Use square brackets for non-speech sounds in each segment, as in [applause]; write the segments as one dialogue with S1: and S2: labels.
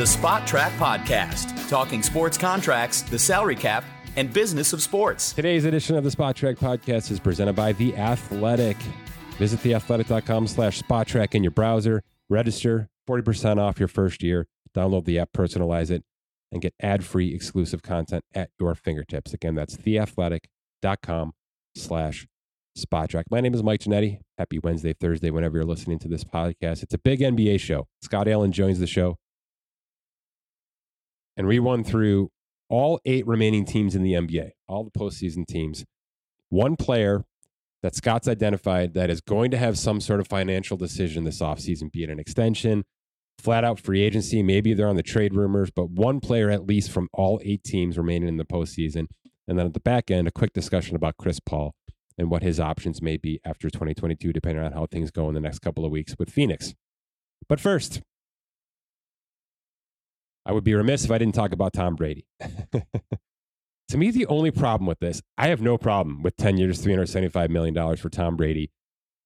S1: the Spotrac Podcast, talking sports contracts, the salary cap, and business of sports.
S2: Today's edition of the Spotrac Podcast is presented by The Athletic. Visit theathletic.com slash spotrac in your browser, register, 40% off your first year, download the app, personalize it, and get ad-free exclusive content at your fingertips. Again, that's theathletic.com slash spotrac. My name is Mike Ginnitti. Happy Wednesday, Thursday, whenever you're listening to this podcast. It's a big NBA show. Scott Allen joins the show. And we run through all eight remaining teams in the NBA, all the postseason teams. One player that Scott's identified that is going to have some sort of financial decision this offseason, be it an extension, flat out free agency. Maybe they're on the trade rumors, but one player at least from all eight teams remaining in the postseason. And then at the back end, a quick discussion about Chris Paul and what his options may be after 2022, depending on how things go in the next couple of weeks with Phoenix. But first, I would be remiss if I didn't talk about Tom Brady. [laughs] to me, the only problem with this, I have no problem with 10 years, $375 million for Tom Brady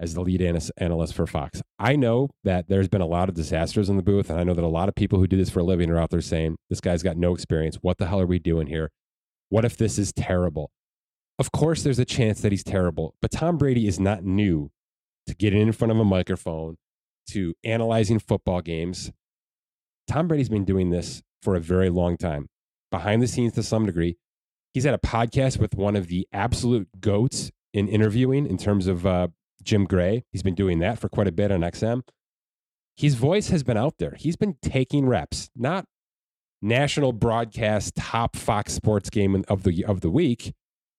S2: as the lead analyst for Fox. I know that there's been a lot of disasters in the booth, and I know that a lot of people who do this for a living are out there saying, this guy's got no experience. What the hell are we doing here? What if this is terrible? Of course, there's a chance that he's terrible, but Tom Brady is not new to getting in front of a microphone, to analyzing football games. Tom Brady's been doing this for a very long time, behind the scenes to some degree. He's had a podcast with one of the absolute goats in interviewing in terms of uh, Jim Gray. He's been doing that for quite a bit on XM. His voice has been out there. He's been taking reps, not national broadcast top Fox Sports game of the of the week.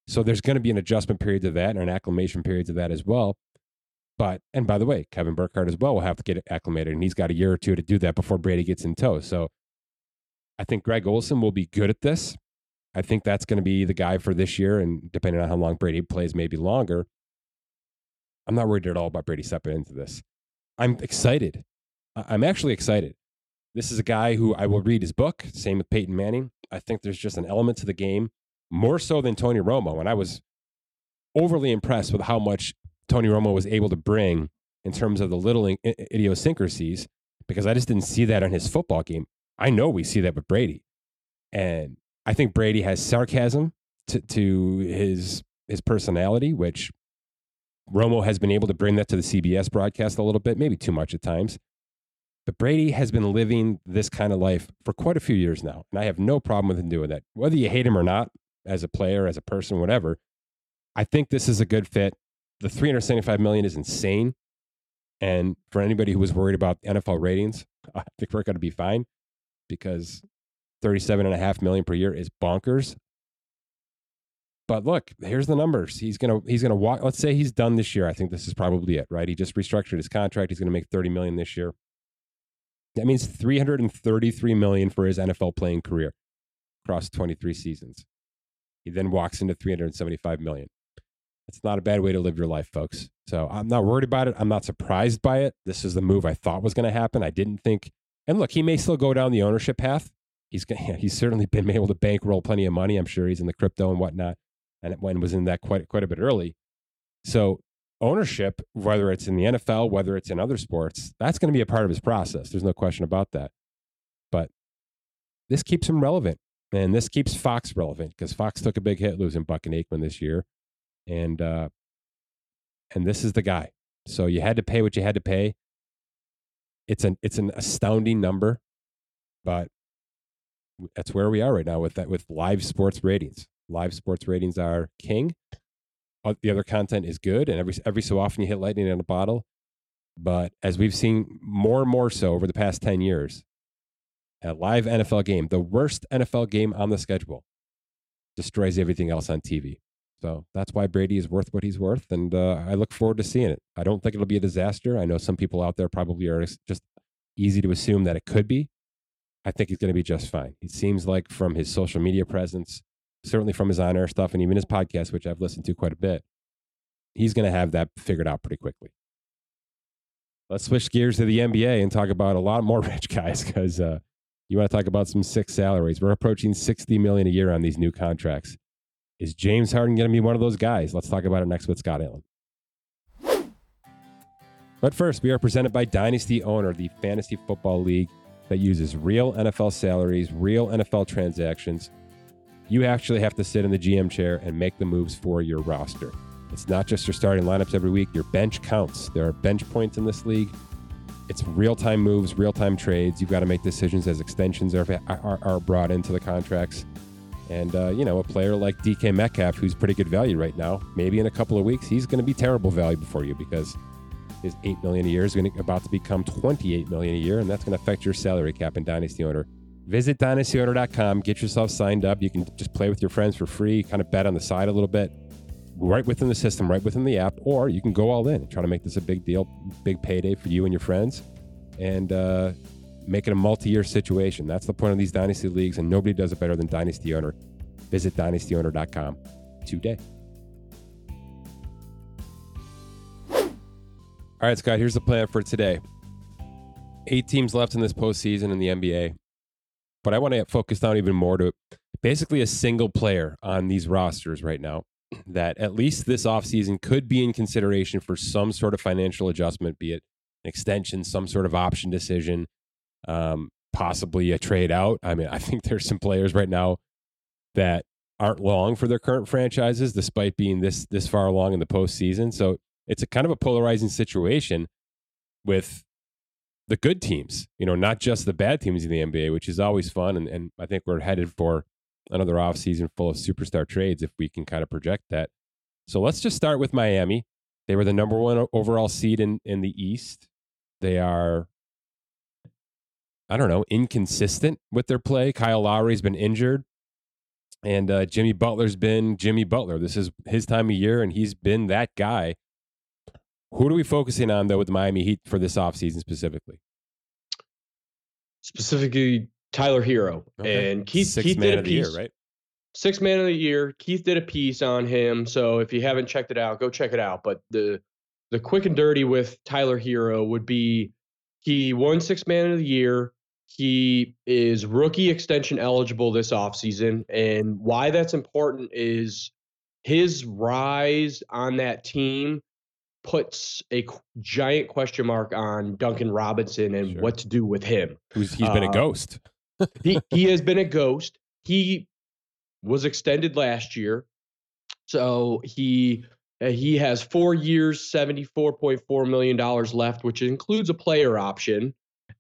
S2: So there's going to be an adjustment period to that and an acclimation period to that as well. But and by the way, Kevin Burkhardt as well will have to get acclimated, and he's got a year or two to do that before Brady gets in tow. So I think Greg Olsen will be good at this. I think that's going to be the guy for this year, and depending on how long Brady plays, maybe longer. I'm not worried at all about Brady stepping into this. I'm excited. I'm actually excited. This is a guy who I will read his book. Same with Peyton Manning. I think there's just an element to the game more so than Tony Romo. And I was overly impressed with how much Tony Romo was able to bring in terms of the little idiosyncrasies because I just didn't see that in his football game. I know we see that with Brady. And I think Brady has sarcasm to, to his his personality, which Romo has been able to bring that to the CBS broadcast a little bit, maybe too much at times. But Brady has been living this kind of life for quite a few years now. And I have no problem with him doing that. Whether you hate him or not, as a player, as a person, whatever, I think this is a good fit. The 375 million is insane. And for anybody who was worried about NFL ratings, [laughs] I think we're going to be fine because 37 and a half million per year is bonkers. But look, here's the numbers. He's gonna he's gonna walk. Let's say he's done this year. I think this is probably it, right? He just restructured his contract. He's gonna make 30 million this year. That means 333 million for his NFL playing career across 23 seasons. He then walks into 375 million. It's not a bad way to live your life, folks. So I'm not worried about it. I'm not surprised by it. This is the move I thought was going to happen. I didn't think. And look, he may still go down the ownership path. He's [laughs] he's certainly been able to bankroll plenty of money. I'm sure he's in the crypto and whatnot and when was in that quite quite a bit early. So ownership, whether it's in the NFL, whether it's in other sports, that's going to be a part of his process. There's no question about that. But this keeps him relevant, and this keeps Fox relevant because Fox took a big hit losing Buck and Aikman this year, and uh, and this is the guy. So you had to pay what you had to pay. It's an it's an astounding number, but that's where we are right now with that with live sports ratings live sports ratings are king. The other content is good, and every every so often you hit lightning in a bottle. But as we've seen more and more so over the past ten years, a live NFL game, the worst NFL game on the schedule, destroys everything else on TV. So that's why Brady is worth what he's worth, and uh, I look forward to seeing it. I don't think it'll be a disaster. I know some people out there probably are just easy to assume that it could be. I think he's going to be just fine. It seems like from his social media presence, certainly from his on air stuff and even his podcast, which I've listened to quite a bit, he's going to have that figured out pretty quickly. Let's switch gears to the NBA and talk about a lot more [laughs] rich guys because uh, you want to talk about some sick salaries. We're approaching 60 million a year on these new contracts. Is James Harden going to be one of those guys? Let's talk about it next with Scott Allen. But first, we are presented by Dynasty Owner, the fantasy football league that uses real NFL salaries, real NFL transactions. You actually have to sit in the GM chair and make the moves for your roster. It's not just your starting lineups every week, your bench counts. There are bench points in this league. It's real time moves, real time trades. You've got to make decisions as extensions are, are, are brought into the contracts. And, uh, you know, a player like DK Metcalf, who's pretty good value right now, maybe in a couple of weeks, he's going to be terrible value before you because his 8 million a year is going to, about to become 28 million a year, and that's going to affect your salary cap in Dynasty Owner. Visit dynastyowner.com, get yourself signed up. You can just play with your friends for free, kind of bet on the side a little bit, right within the system, right within the app, or you can go all in and try to make this a big deal, big payday for you and your friends, and uh, make it a multi year situation. That's the point of these Dynasty leagues, and nobody does it better than Dynasty Owner. Visit dynastyowner.com today. All right, Scott, here's the plan for today. Eight teams left in this postseason in the NBA, but I want to focus down even more to basically a single player on these rosters right now that at least this offseason could be in consideration for some sort of financial adjustment, be it an extension, some sort of option decision, um, possibly a trade out. I mean, I think there's some players right now that aren't long for their current franchises, despite being this this far along in the postseason. So it's a kind of a polarizing situation with the good teams, you know, not just the bad teams in the NBA, which is always fun. And, and I think we're headed for another offseason full of superstar trades if we can kind of project that. So let's just start with Miami. They were the number one overall seed in, in the East. They are, I don't know, inconsistent with their play. Kyle Lowry's been injured. And uh, Jimmy Butler's been Jimmy Butler. This is his time of year, and he's been that guy who are we focusing on though with the Miami Heat for this offseason specifically?
S3: Specifically, Tyler Herro okay. and Keith.
S2: Six
S3: Keith
S2: man
S3: did a
S2: of the
S3: piece.
S2: year, right?
S3: Six man of the year. Keith did a piece on him, so if you haven't checked it out, go check it out. But the the quick and dirty with Tyler Herro would be he won six man of the year. He is rookie extension eligible this offseason. And why that's important is his rise on that team puts a giant question mark on Duncan Robinson and sure. what to do with him.
S2: Who's, he's been uh, a ghost.
S3: he [laughs] he has been a ghost. He was extended last year, so he uh, he has four years, seventy four point four million dollars left, which includes a player option.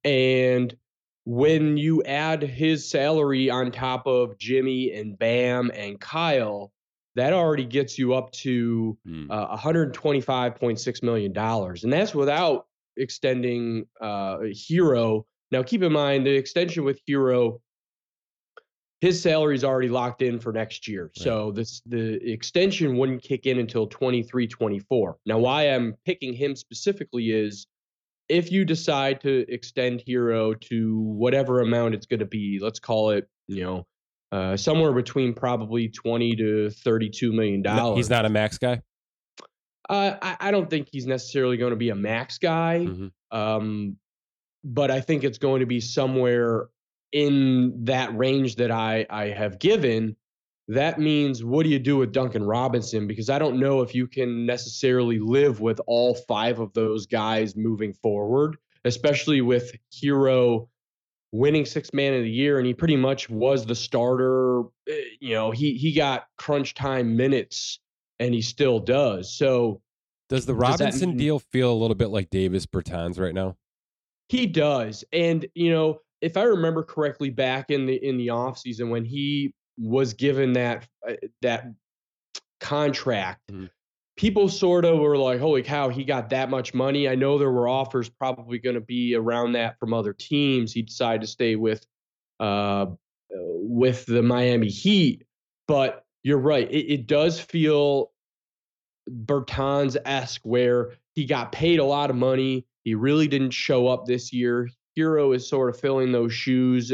S3: And when you add his salary on top of Jimmy and Bam and Kyle, that already gets you up to mm. uh, 125.6 million dollars, and that's without extending uh, Herro. Now, keep in mind the extension with Herro, his salary is already locked in for next year, right. so this the extension wouldn't kick in until 23, 24. Now, why I'm picking him specifically is if you decide to extend Herro to whatever amount it's going to be, let's call it, you know, uh, somewhere between probably 20 to 32 million dollars.
S2: He's not a max guy.
S3: Uh, I, I, don't think he's necessarily going to be a max guy, mm-hmm. um, but I think it's going to be somewhere in that range that I I have given. That means what do you do with Duncan Robinson? Because I don't know if you can necessarily live with all five of those guys moving forward, especially with Herro winning six man of the year, and he pretty much was the starter. Eh, you know, he he got crunch time minutes, and he still does. So,
S2: does the Robinson does that, deal feel a little bit like Davis Bertans right now?
S3: He does, and you know, if I remember correctly, back in the in the off season when he was given that uh, that contract. Mm-hmm people sort of were like, holy cow, he got that much money. I know there were offers probably going to be around that from other teams. He decided to stay with uh, with the Miami Heat. But you're right. It, it does feel Bertans esque where he got paid a lot of money. He really didn't show up this year. Herro is sort of filling those shoes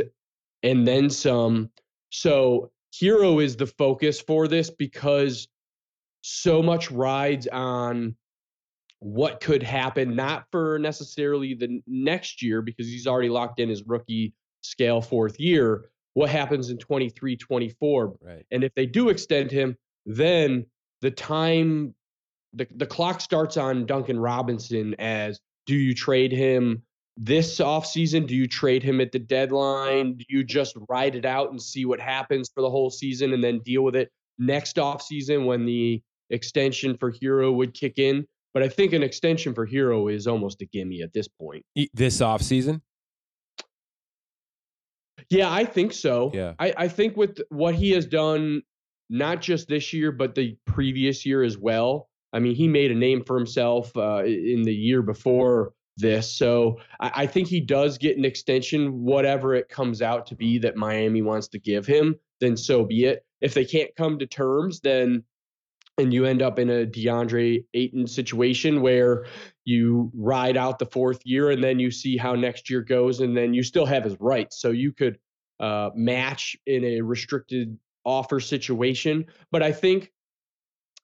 S3: and then some. So Herro is the focus for this because so much rides on what could happen, not for necessarily the next year because he's already locked in his rookie scale fourth year. What happens in 23, 24?
S2: Right.
S3: And if they do extend him, then the time, the, the clock starts on Duncan Robinson as do you trade him this offseason? Do you trade him at the deadline? Do you just ride it out and see what happens for the whole season and then deal with it next offseason when the extension for Herro would kick in? But I think an extension for Herro is almost a gimme at this point.
S2: This offseason?
S3: Yeah, I think so.
S2: Yeah.
S3: I, I think with what he has done, not just this year, but the previous year as well. I mean, he made a name for himself uh, in the year before this. So I, I, think he does get an extension, whatever it comes out to be that Miami wants to give him, then so be it. If they can't come to terms, then and you end up in a DeAndre Ayton situation where you ride out the fourth year and then you see how next year goes, and then you still have his rights. So you could uh, match in a restricted offer situation. But I think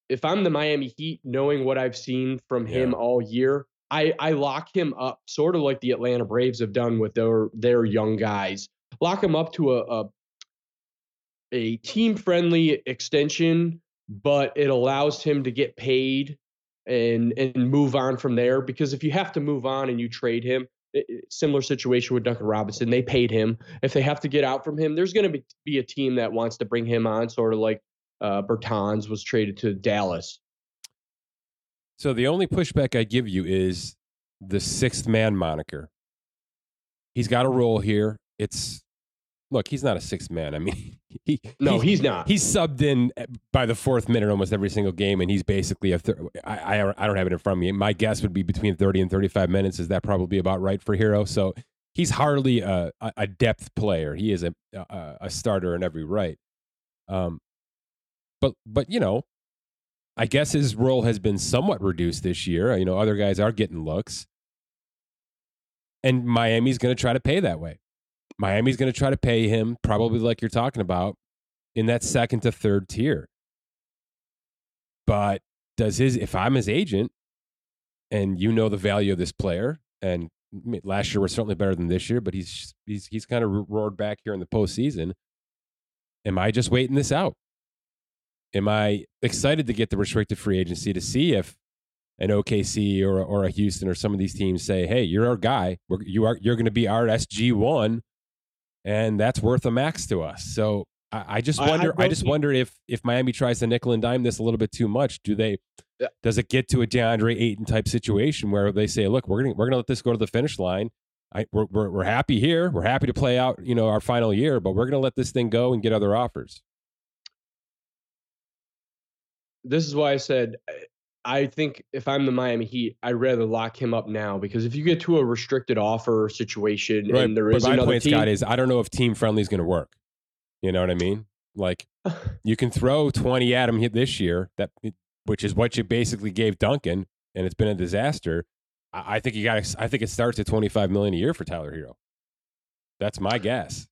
S3: if I'm the Miami Heat, knowing what I've seen from him all year, I, I lock him up sort of like the Atlanta Braves have done with their their young guys. Lock him up to a a, a team friendly extension, but it allows him to get paid and and move on from there. Because if you have to move on and you trade him, similar situation with Duncan Robinson. They paid him. If they have to get out from him, there's going to be, be a team that wants to bring him on, sort of like uh, Bertans was traded to Dallas.
S2: So the only pushback I give you is the sixth man moniker. He's got a role here. It's look, he's not a sixth man. I mean, [laughs] he
S3: no, he's not.
S2: He's subbed in by the fourth minute almost every single game, and he's basically a. Thir- I, I I don't have it in front of me. My guess would be between thirty and thirty five minutes. Is that probably about right for Herro? So he's hardly a, a depth player. He is a, a, a starter in every right. Um, but but you know, I guess his role has been somewhat reduced this year. You know, other guys are getting looks, and Miami's going to try to pay that way. Miami's going to try to pay him probably like you're talking about in that second to third tier. But does his if I'm his agent and you know the value of this player and last year was certainly better than this year, but he's he's he's kind of roared back here in the postseason. Am I just waiting this out? Am I excited to get the restricted free agency to see if an OKC or or a Houston or some of these teams say, "Hey, you're our guy. We're, you are you're going to be our SG one, and that's worth a max to us." So I, I just wonder. I, I, I just wonder if if Miami tries to nickel and dime this a little bit too much, do they? Yeah. Does it get to a DeAndre Ayton type situation where they say, "Look, we're gonna we're gonna let this go to the finish line. I, we're, we're we're happy here. We're happy to play out, you know, our final year, but we're gonna let this thing go and get other offers."
S3: This is why I said I think if I'm the Miami Heat, I'd rather lock him up now because if you get to a restricted offer situation right. and there is
S2: but my
S3: another
S2: point,
S3: team,
S2: Scott, is I don't know if team friendly is going to work. You know what I mean? Like [laughs] you can throw 20 at him this year, that which is what you basically gave Duncan, and it's been a disaster. I, I think you got. I think it starts at 25 million a year for Tyler Herro. That's my guess.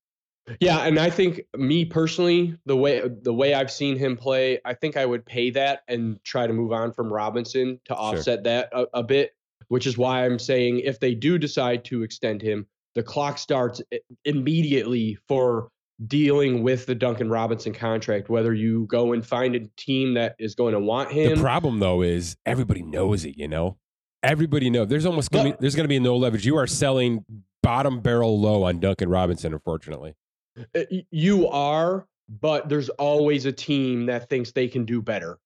S3: Yeah, and I think me personally, the way the way I've seen him play, I think I would pay that and try to move on from Robinson to offset sure. that a, a, bit, which is why I'm saying if they do decide to extend him, the clock starts immediately for dealing with the Duncan Robinson contract, whether you go and find a team that is going to want him.
S2: The problem though is everybody knows it, you know? Everybody knows. There's almost gonna but, be, there's going to be no leverage. You are selling bottom barrel low on Duncan Robinson, unfortunately.
S3: Uh, you are, but there's always a team that thinks they can do better.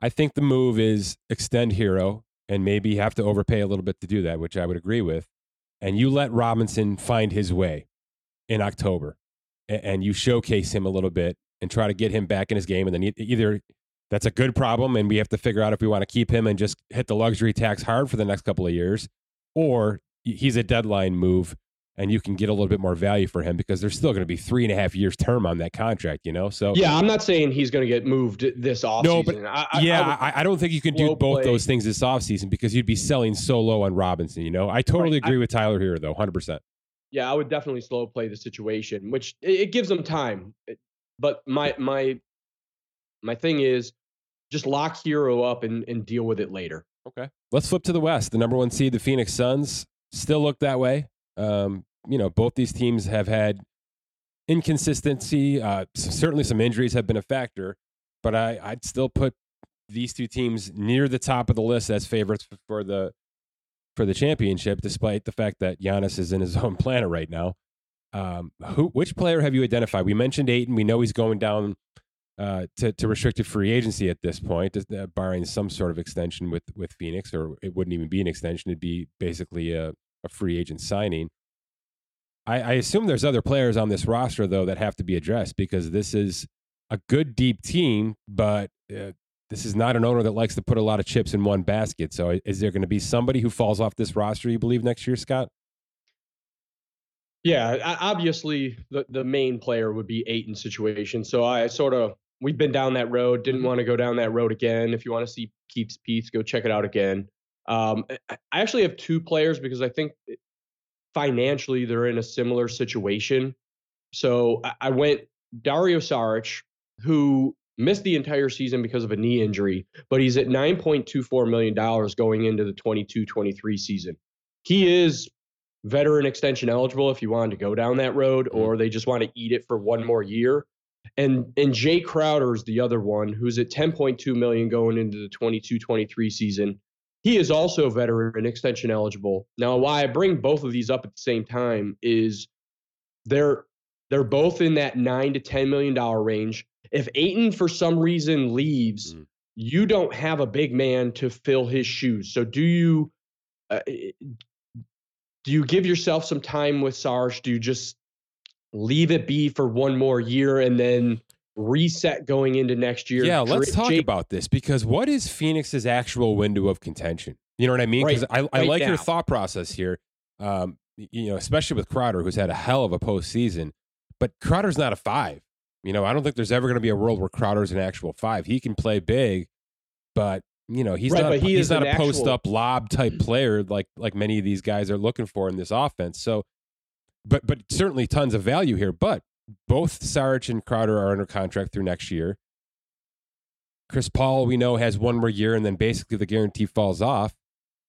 S2: I think the move is extend Herro and maybe have to overpay a little bit to do that, which I would agree with. And you let Robinson find his way in October and you showcase him a little bit and try to get him back in his game. And then either that's a good problem and we have to figure out if we want to keep him and just hit the luxury tax hard for the next couple of years, or he's a deadline move and you can get a little bit more value for him because there's still going to be three and a half years term on that contract, you know? So
S3: yeah, I'm not saying he's going to get moved this offseason. No, but
S2: I, yeah, I, I, don't think you can do both play. those things this offseason because you'd be selling so low on Robinson, you know? I totally right. agree I, with Tyler Herro though, 100%.
S3: Yeah, I would definitely slow play the situation, which it, it gives them time. But my my my thing is just lock Herro up and, and deal with it later.
S2: Okay. Let's flip to the West. The number one seed, the Phoenix Suns, still look that way. Um, you know, both these teams have had inconsistency. Uh, certainly, some injuries have been a factor, but I, I'd still put these two teams near the top of the list as favorites for the for the championship, despite the fact that Giannis is in his [laughs] own planet right now. Um, who, which player have you identified? We mentioned Ayton. We know he's going down uh, to, to restricted free agency at this point, uh, barring some sort of extension with, with Phoenix, or it wouldn't even be an extension. It'd be basically a, a free agent signing. I, I assume there's other players on this roster, though, that have to be addressed because this is a good, deep team, but uh, this is not an owner that likes to put a lot of chips in one basket. So, is there going to be somebody who falls off this roster, you believe, next year, Scott?
S3: Yeah, obviously the the main player would be Ayton's situation. So I sort of we've been down that road. Didn't mm-hmm. want to go down that road again. If you want to see Keith's piece, go check it out again. Um, I actually have two players because I think financially they're in a similar situation. So I went Dario Saric, who missed the entire season because of a knee injury, but he's at $9.24 million going into the 22 23 season. He is veteran extension eligible if you wanted to go down that road, mm-hmm. or they just want to eat it for one more year. And and Jae Crowder is the other one who's at 10.2 million going into the 22-23 season. He is also veteran and extension eligible. Now, why I bring both of these up at the same time is they're they're both in that nine to ten million dollar range. If Ayton for some reason leaves, mm. you don't have a big man to fill his shoes. So do you uh, do you give yourself some time with Sarge? Do you just leave it be for one more year and then reset going into next year?
S2: Yeah, let's talk Jake, about this because what is Phoenix's actual window of contention? You know what I mean? Because right, I, I right like now. your thought process here. Um, you know, especially with Crowder, who's had a hell of a postseason, but Crowder's not a five. You know, I don't think there's ever going to be a world where Crowder's an actual five. He can play big, but you know he's right, not he he's not a post up lob type [clears throat] player like like many of these guys are looking for in this offense. So, but but certainly tons of value here. But both Saric and Crowder are under contract through next year. Chris Paul, we know, has one more year, and then basically the guarantee falls off.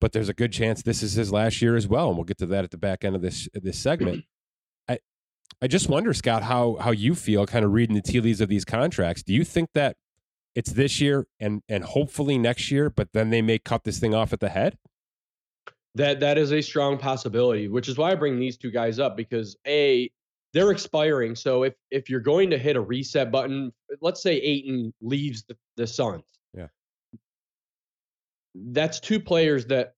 S2: But there's a good chance this is his last year as well, and we'll get to that at the back end of this this segment. [clears throat] I I just wonder, Scott, how how you feel, kind of reading the tea leaves of these contracts. Do you think that it's this year and and hopefully next year, but then they may cut this thing off at the head?
S3: That that is a strong possibility, which is why I bring these two guys up because a they're expiring. So if if you're going to hit a reset button, let's say Ayton leaves the, the Suns.
S2: Yeah.
S3: That's two players that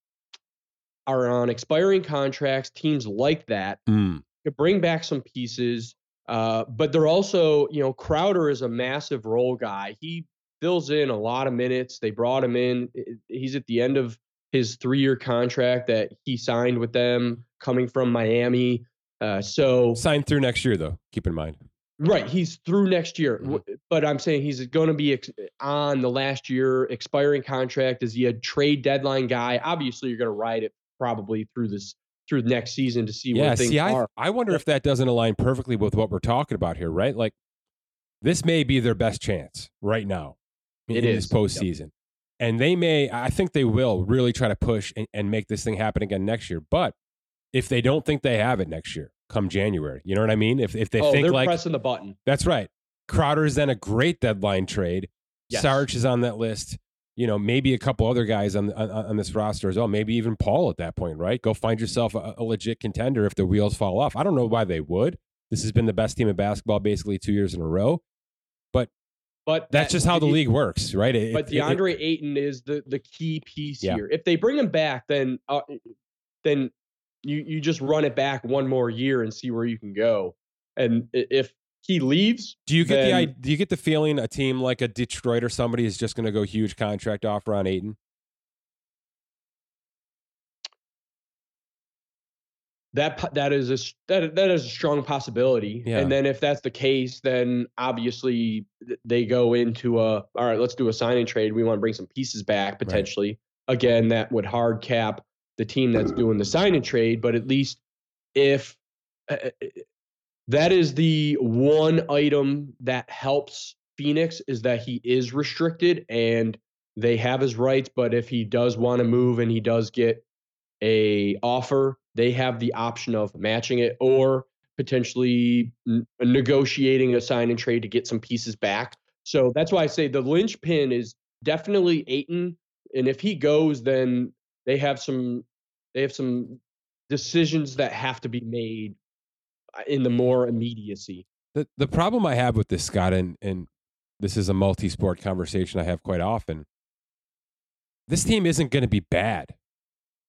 S3: are on expiring contracts. Teams like that
S2: mm.
S3: to bring back some pieces. Uh, but they're also, you know, Crowder is a massive role guy. He fills in a lot of minutes. They brought him in. He's at the end of his three year contract that he signed with them coming from Miami. Uh, so
S2: signed through next year, though. Keep in mind.
S3: Right, he's through next year, mm-hmm. but I'm saying he's going to be ex- on the last year expiring contract. Is he a trade deadline guy? Obviously, you're going to ride it probably through this through next season to see yeah, where things see,
S2: I, are. I wonder if that doesn't align perfectly with what we're talking about here, right? Like this may be their best chance right now in, it in is. this postseason. Yep. And they may, I think they will really try to push and, and make this thing happen again next year. But if they don't think they have it next year, come January, you know what I mean? If if they
S3: oh,
S2: think
S3: they're
S2: like
S3: pressing the button,
S2: that's right. Crowder is then a great deadline trade. Yes. Sarge is on that list. You know, maybe a couple other guys on, on, on this roster as well. Maybe even Paul at that point, right? Go find yourself a, a legit contender if the wheels fall off. I don't know why they would. This has been the best team in basketball basically two years in a row. But but that's that, just how the league works, right?
S3: It, but DeAndre it, Ayton is the the key piece yeah. here. If they bring him back, then uh, then you you just run it back one more year and see where you can go. And if he leaves,
S2: do you get then, the do you get the feeling a team like a Detroit or somebody is just going to go huge contract offer on Ayton?
S3: that that is a that that is a strong possibility. Yeah. And then if that's the case, then obviously they go into a all right, let's do a signing trade. We want to bring some pieces back potentially. Right. Again, that would hard cap the team that's doing the sign and trade, but at least if uh, that is the one item that helps Phoenix is that he is restricted and they have his rights, but if he does want to move and he does get a offer they have the option of matching it or potentially n- negotiating a sign and trade to get some pieces back. So that's why I say the linchpin is definitely Ayton. And if he goes, then they have some they have some decisions that have to be made uh, in the more immediacy.
S2: The the problem I have with this, Scott, and and this is a multi-sport conversation I have quite often. This team isn't going to be bad.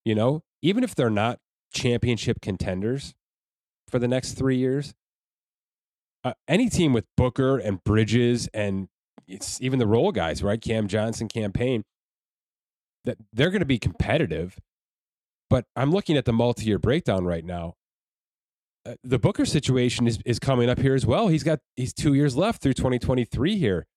S2: You know, even if they're not championship contenders for the next three years, uh, any team with Booker and Bridges and it's even the role guys, right? Cam Johnson Cam Payne, that they're going to be competitive. But I'm looking at the multi-year breakdown right now. Uh, the Booker situation is is coming up here as well. He's got he's two years left through 2023 here.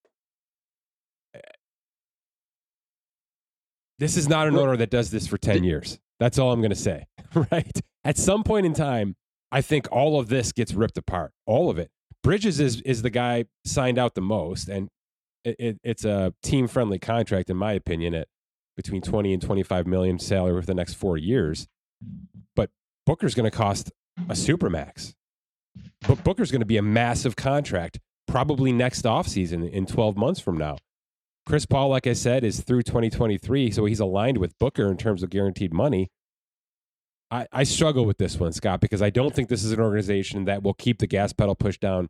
S2: This is not an owner that does this for 10 years. That's all I'm going to say, [laughs] right? At some point in time, I think all of this gets ripped apart. All of it. Bridges is is the guy signed out the most, and it, it, it's a team friendly contract, in my opinion, at between 20 and 25 million salary over the next four years. But Booker's going to cost a supermax. But Booker's going to be a massive contract, probably next offseason in 12 months from now. Chris Paul, like I said, is through 2023, so he's aligned with Booker in terms of guaranteed money. I, I struggle with this one, Scott, because I don't think this is an organization that will keep the gas pedal pushed down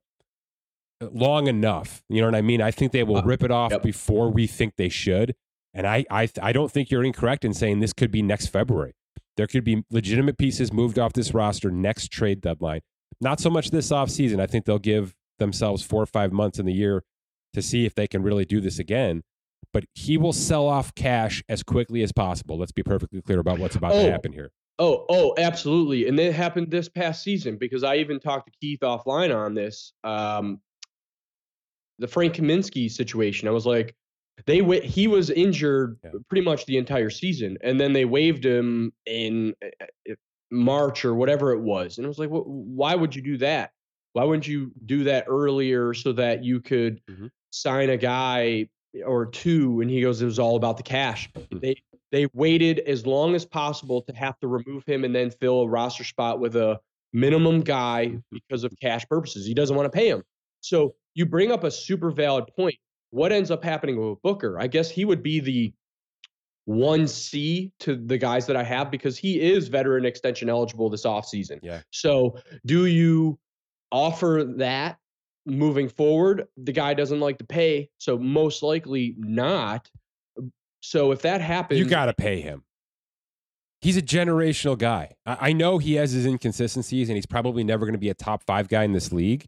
S2: long enough. You know what I mean? I think they will uh, rip it off yep. before we think they should. And I, I, I don't think you're incorrect in saying this could be next February. There could be legitimate pieces moved off this roster next trade deadline. Not so much this offseason. I think they'll give themselves four or five months in the year to see if they can really do this again. But he will sell off cash as quickly as possible. Let's be perfectly clear about what's about oh, to happen here.
S3: Oh, oh, absolutely. And it happened this past season because I even talked to Keith offline on this. Um, the Frank Kaminsky situation. I was like, they he was injured yeah. pretty much the entire season, and then they waived him in uh, uh, March or whatever it was, and I was like, well, why would you do that? Why wouldn't you do that earlier so that you could mm-hmm. sign a guy or two? And he goes, it was all about the cash. Mm-hmm. They they waited as long as possible to have to remove him and then fill a roster spot with a minimum guy mm-hmm. because of cash purposes. He doesn't want to pay him. So you bring up a super valid point. What ends up happening with Booker? I guess he would be the one C to the guys that I have because he is veteran extension eligible this offseason.
S2: Yeah.
S3: So do you offer that moving forward? The guy doesn't like to pay, so most likely not. So if that happens,
S2: you got to pay him. He's a generational guy. I, I know he has his inconsistencies, and he's probably never going to be a top five guy in this league.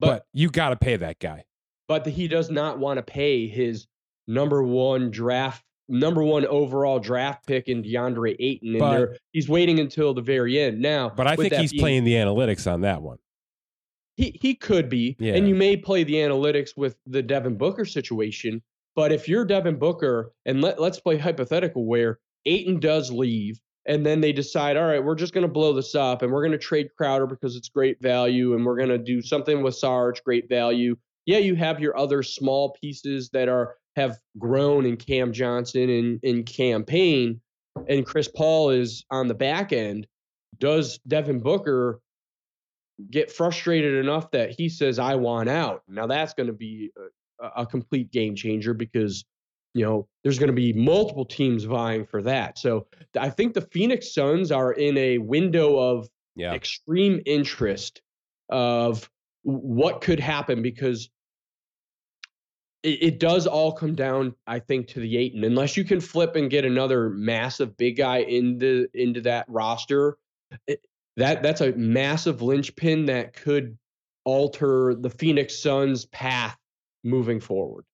S2: But, but you got to pay that guy.
S3: But he does not want to pay his number one draft, number one overall draft pick in DeAndre Ayton. And he's waiting until the very end now.
S2: But I think he's being, playing the analytics on that one.
S3: He he could be, yeah. and you may play the analytics with the Devin Booker situation. But if you're Devin Booker, and let, let's play hypothetical where Ayton does leave, and then they decide, all right, we're just going to blow this up and we're going to trade Crowder because it's great value and we're going to do something with Sarge, great value. Yeah, you have your other small pieces that are have grown in Cam Johnson and in Cam Payne, and Chris Paul is on the back end. Does Devin Booker get frustrated enough that he says, I want out? Now that's going to be a, a complete game changer because you know, there's going to be multiple teams vying for that. So I think the Phoenix Suns are in a window of yeah. extreme interest of what could happen because it, it, does all come down, I think, to the Ayton. Unless you can flip and get another massive big guy into into that roster, it, that that's a massive linchpin that could alter the Phoenix Suns' path moving forward.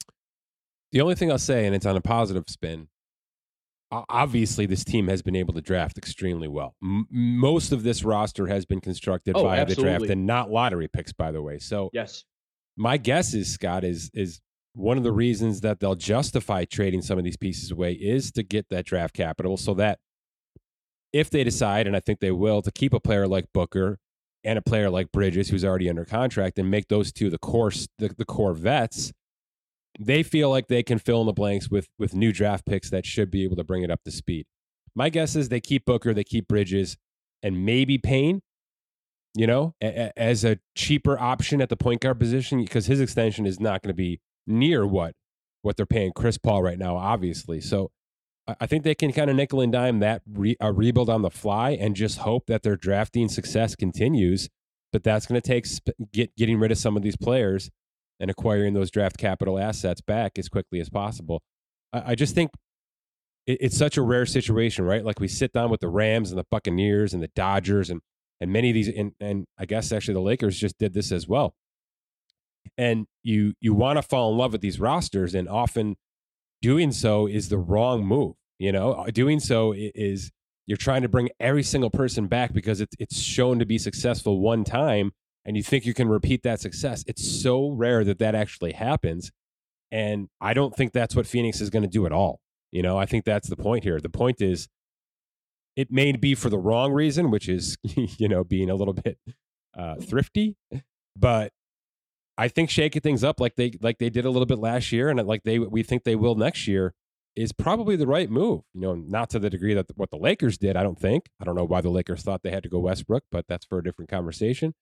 S2: The only thing I'll say, and it's on a positive spin, obviously this team has been able to draft extremely well. M- most of this roster has been constructed oh, via absolutely. the draft and not lottery picks, by the way. So
S3: yes,
S2: my guess is Scott is is one of the reasons that they'll justify trading some of these pieces away is to get that draft capital, so that if they decide, and I think they will, to keep a player like Booker and a player like Bridges, who's already under contract, and make those two the core the, the core vets they feel like they can fill in the blanks with with new draft picks that should be able to bring it up to speed. My guess is they keep Booker, they keep Bridges, and maybe Payne, you know, a, a, as a cheaper option at the point guard position because his extension is not going to be near what what they're paying Chris Paul right now, obviously. So I think they can kind of nickel and dime that re, a rebuild on the fly and just hope that their drafting success continues. But that's going to take sp- get, getting rid of some of these players and acquiring those draft capital assets back as quickly as possible. I, I just think it, it's such a rare situation, right? Like we sit down with the Rams and the Buccaneers and the Dodgers and and many of these, and, and I guess actually the Lakers just did this as well. And you you want to fall in love with these rosters, and often doing so is the wrong move. You know, uh, doing so is you're trying to bring every single person back because it's it's shown to be successful one time, and you think you can repeat that success. It's so rare that that actually happens, and I don't think that's what Phoenix is going to do at all. You know, I think that's the point here. The point is, it may be for the wrong reason, which is [laughs] you know being a little bit uh, thrifty, but I think shaking things up like they like they did a little bit last year, and like they we think they will next year, is probably the right move. You know, not to the degree that what the Lakers did. I don't think. I don't know why the Lakers thought they had to go Westbrook, but that's for a different conversation.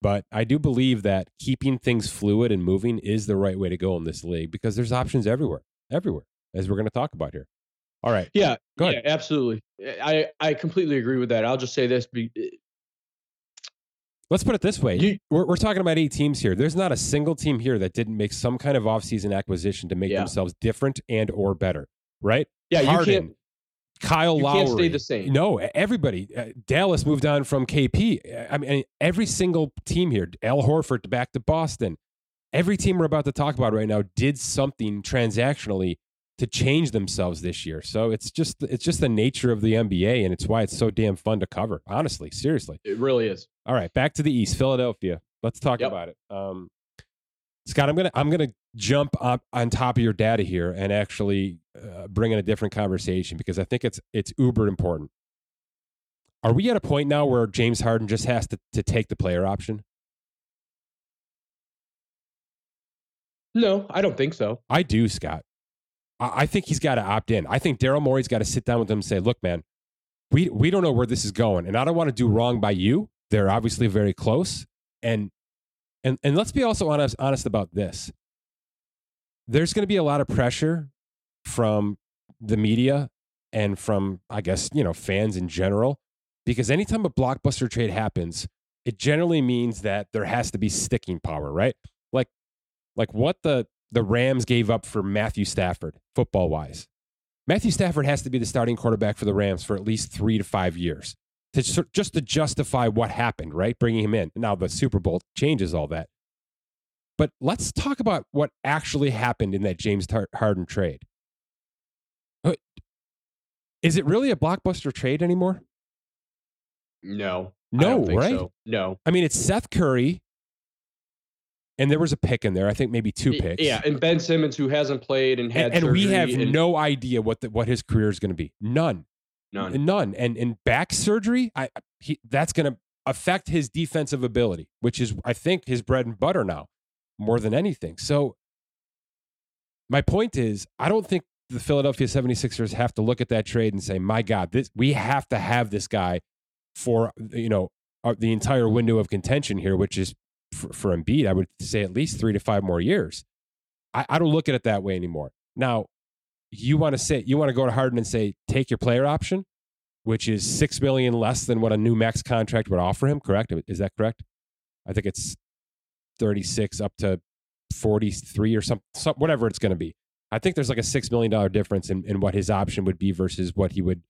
S2: But I do believe that keeping things fluid and moving is the right way to go in this league because there's options everywhere, everywhere, as we're going to talk about here. All right.
S3: Yeah. Go ahead. Yeah, absolutely. I, I completely agree with that. I'll just say this
S2: Let's put it this way. You, we're, we're, talking about eight teams here. There's not a single team here that didn't make some kind of offseason acquisition to make yeah. themselves different and or better, right?
S3: Yeah, Harden, you can't.
S2: Kyle
S3: you
S2: Lowry.
S3: can't stay the same.
S2: No, everybody. Uh, Dallas moved on from KP. I mean, every single team here, Al Horford back to Boston. Every team we're about to talk about right now did something transactionally to change themselves this year. So it's just it's just the nature of the NBA, and it's why it's so damn fun to cover. Honestly, seriously,
S3: it really is.
S2: All right, back to the East, Philadelphia. Let's talk yep. about it. Um, Scott, I'm gonna I'm gonna jump up on top of your data here and actually uh, bring in a different conversation because I think it's it's uber important. Are we at a point now where James Harden just has to, to take the player option?
S3: No, I don't think so.
S2: I do, Scott. I think he's got to opt in. I think Daryl Morey's got to sit down with him and say, look, man, we, we don't know where this is going. And I don't want to do wrong by you. They're obviously very close. And and and let's be also honest honest about this. There's going to be a lot of pressure from the media and from I guess, you know, fans in general because anytime a blockbuster trade happens, it generally means that there has to be sticking power, right? Like like what the the Rams gave up for Matthew Stafford, football wise. Matthew Stafford has to be the starting quarterback for the Rams for at least three to five years to just to justify what happened, right? Bringing him in. Now the Super Bowl changes all that. But let's talk about what actually happened in that James Harden trade. Uh, is it really a blockbuster trade anymore?
S3: No.
S2: No, right?
S3: So. No.
S2: I mean, it's Seth Curry and there was a pick in there. I think maybe two picks.
S3: Yeah, and Ben Simmons, who hasn't played and had,
S2: and, and we have
S3: and,
S2: no idea what the, what his career is going to be. None,
S3: none,
S2: none. And and back surgery, I he, that's going to affect his defensive ability, which is I think his bread and butter now, more than anything. So my point is, I don't think the Philadelphia 76ers have to look at that trade and say, "My God, this we have to have this guy for you know." Uh, the entire window of contention here, which is for, for Embiid, I would say at least three to five more years. I, I don't look at it that way anymore. Now, you want to say you want to go to Harden and say take your player option, which is six million less than what a new max contract would offer him. Correct? Is that correct? I think it's thirty six up to forty three or some, some whatever it's going to be. I think there's like a six million dollar difference in, in what his option would be versus what he would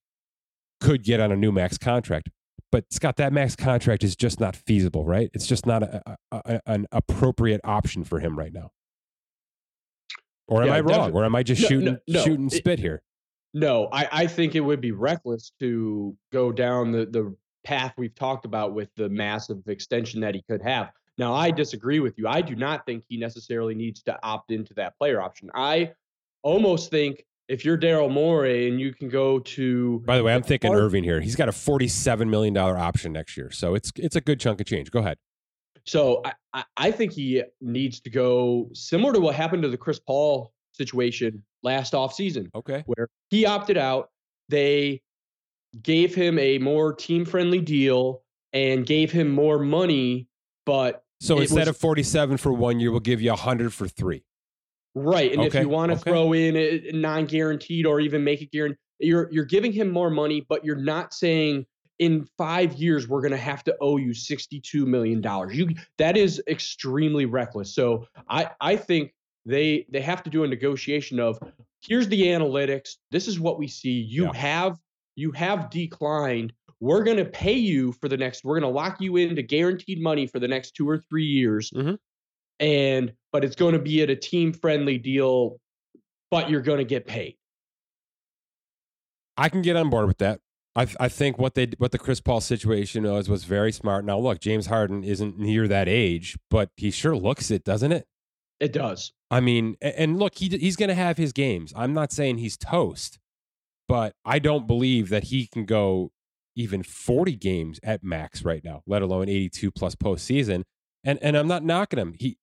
S2: could get on a new max contract. But Scott, that max contract is just not feasible, right? It's just not a, a, a, an appropriate option for him right now. Or am yeah, I wrong? Definitely. Or am I just no, shooting no, no. shooting spit here?
S3: No, I, I think it would be reckless to go down the, the path we've talked about with the massive extension that he could have. Now, I disagree with you. I do not think he necessarily needs to opt into that player option. I almost think if you're Daryl Morey and you can go to
S2: By the way, I'm thinking Irving here. He's got a $47 million option next year. So it's it's a good chunk of change. Go ahead.
S3: So I, I think he needs to go similar to what happened to the Chris Paul situation last offseason.
S2: Okay.
S3: Where he opted out. They gave him a more team friendly deal and gave him more money, but
S2: so instead was, of 47 for one year, we'll give you 100 for three.
S3: Right, and
S2: Okay,
S3: if you want to
S2: okay.
S3: throw in a non-guaranteed or even make it guaranteed, you're you're giving him more money, but you're not saying in five years we're going to have to owe you sixty-two million dollars. You that is extremely reckless. So I I think they they have to do a negotiation of here's the analytics. This is what we see. You
S2: Yeah.
S3: have you have declined. We're going to pay you for the next. We're going to lock you into guaranteed money for the next two or three years
S2: Mhm.
S3: and but it's going to be at a team friendly deal but you're going to get paid
S2: I can get on board with that. I, I think what they what the Chris Paul situation was was very smart. Now look, James Harden isn't near that age, but he sure looks it, doesn't it?
S3: it does
S2: I mean, and look, he he's going to have his games. I'm not saying he's toast, but I don't believe that he can go even 40 games at max right now, let alone 82 plus postseason. And and I'm not knocking him. He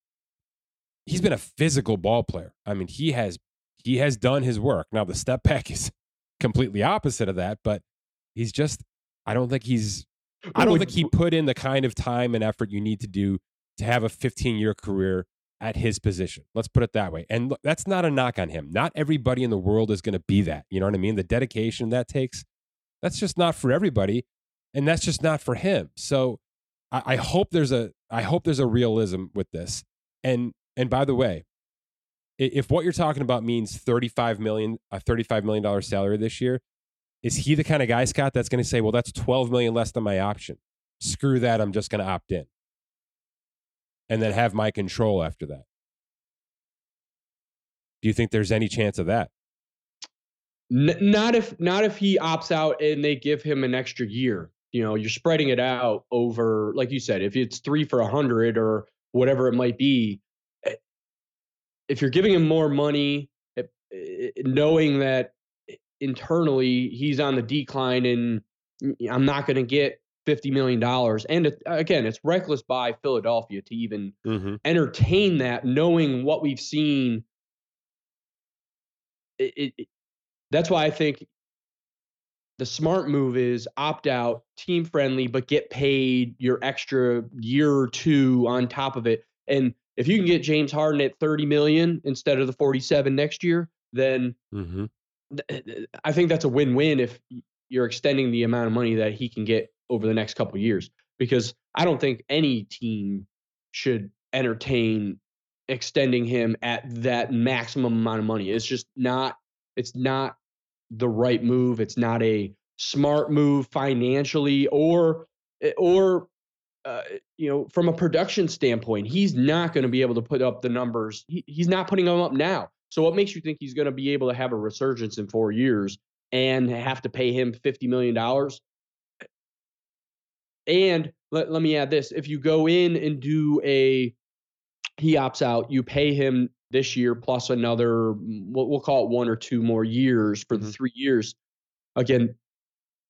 S2: he's been a physical ball player. I mean, he has he has done his work. Now the step back [laughs] is completely opposite of that, but he's just I don't think he's I don't think he put in the kind of time and effort you need to do to have a 15 year career at his position. Let's put it that way. And look, that's not a knock on him. Not everybody in the world is going to be that. You know what I mean? The dedication that takes, that's just not for everybody. And that's just not for him. So I, I hope there's a I hope there's a realism with this. And and by the way, if what you're talking about means 35 million, a 35 million dollar salary this year, is he the kind of guy, Scott, that's going to say, well, that's 12 million less than my option. Screw that. I'm just going to opt in and then have my control after that. Do you think there's any chance of that?
S3: N- not if not if he opts out and they give him an extra year you know you're spreading it out over like you said if it's three for a hundred or whatever it might be if you're giving him more money eh, eh, knowing that internally he's on the decline and i'm not going to get 50 million dollars and it, again it's reckless by philadelphia to even
S2: Mm-hmm.
S3: entertain that, knowing what we've seen. It, it, it- that's why I think the smart move is opt out, team friendly, but get paid your extra year or two on top of it. And if you can get James Harden at 30 million instead of the 47 next year, then
S2: Mm-hmm.
S3: th- th- I think that's a win-win if you're extending the amount of money that he can get over the next couple of years. Because I don't think any team should entertain extending him at that maximum amount of money. It's just not. It's not the right move. It's not a smart move financially or eh, or uh, you know from a production standpoint. He's not going to be able to put up the numbers. He, he's not putting them up now. So what makes you think he's going to be able to have a resurgence in four years and have to pay him fifty million dollars? And let, let me add this: if you go in and do a he opts out, you pay him this year plus another we'll, we'll call it one or two more years for the
S2: Mhm.
S3: three years. Again,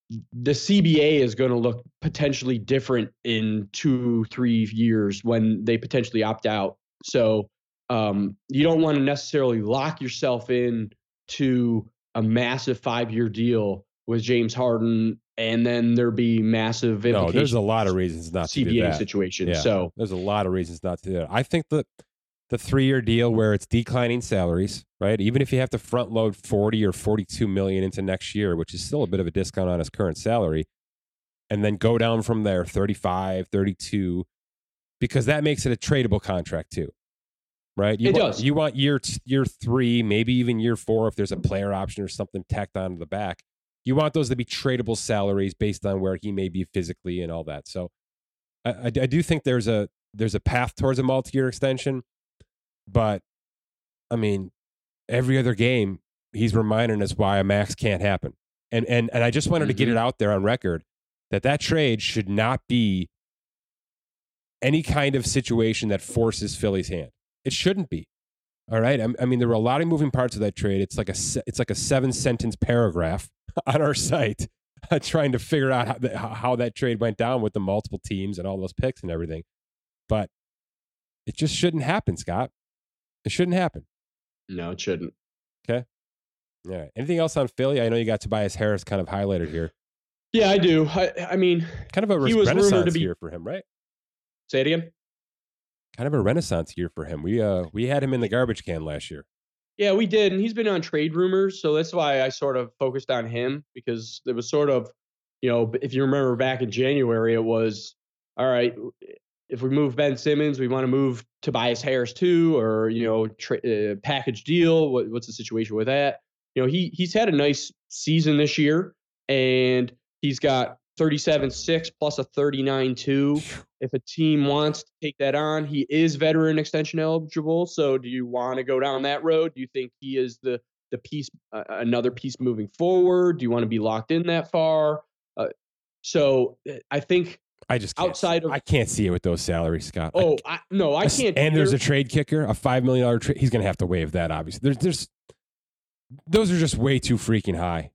S3: the CBA is going to look potentially different in two, three years when they potentially opt out. So um, you don't want to necessarily lock yourself in to a massive five-year deal with James Harden, and then there be massive
S2: No, there's a lot of reasons not to do
S3: CBA
S2: that.
S3: situation.
S2: Yeah.
S3: So
S2: There's a lot of reasons not to do that. I think the the three year deal where it's declining salaries, right? Even if you have to front load 40 or 42 million into next year, which is still a bit of a discount on his current salary, and then go down from there 35, 32, because that makes it a tradable contract too. Right? You
S3: It
S2: want,
S3: does.
S2: You want year year three, maybe even year four, if there's a player option or something tacked onto the back. You want those to be tradable salaries based on where he may be physically and all that. So I, I, I do think there's a there's a path towards a multi-year extension, but I mean, every other game he's reminding us why a max can't happen, and and and I just wanted to get it mm-hmm. out there on record that that trade should not be any kind of situation that forces Philly's hand. It shouldn't be. All right. I, I mean, there were a lot of moving parts of that trade. It's like a it's like a seven sentence paragraph [laughs] on our site [laughs] trying to figure out how, the, how that trade went down with the multiple teams and all those picks and everything. But it just shouldn't happen, Scott. It shouldn't happen.
S3: no, it shouldn't. Okay.
S2: All right. Anything else on Philly? I know you got Tobias Harris kind of highlighted here.
S3: Yeah, I do. I, I mean,
S2: Kind of a
S3: He was rumored to
S2: renaissance
S3: be-
S2: year for him, right?
S3: say it again.
S2: Kind of a renaissance year for him. We uh we had him in the garbage can last year.
S3: Yeah, we did, and he's been on trade rumors, so that's why I sort of focused on him because it was sort of, you know, if you remember back in January, it was all right. If we move Ben Simmons, we want to move Tobias Harris too, or you know, tra- uh, package deal. What, what's the situation with that? You know, he he's had a nice season this year, and he's got 37 6 plus a 39 2. If a team wants to take that on, he is veteran extension eligible. So, do you want to go down that road? Do you think he is the the piece, uh, another piece moving forward? Do you want to be locked in that far? Uh, so, uh, I think
S2: I just
S3: can't outside of
S2: I can't see it with those salaries, Scott.
S3: Oh I, no, I can't.
S2: And either. there's a trade kicker, a five million dollar trade. He's going to have to waive that. Obviously, there's there's those are just way too freaking high.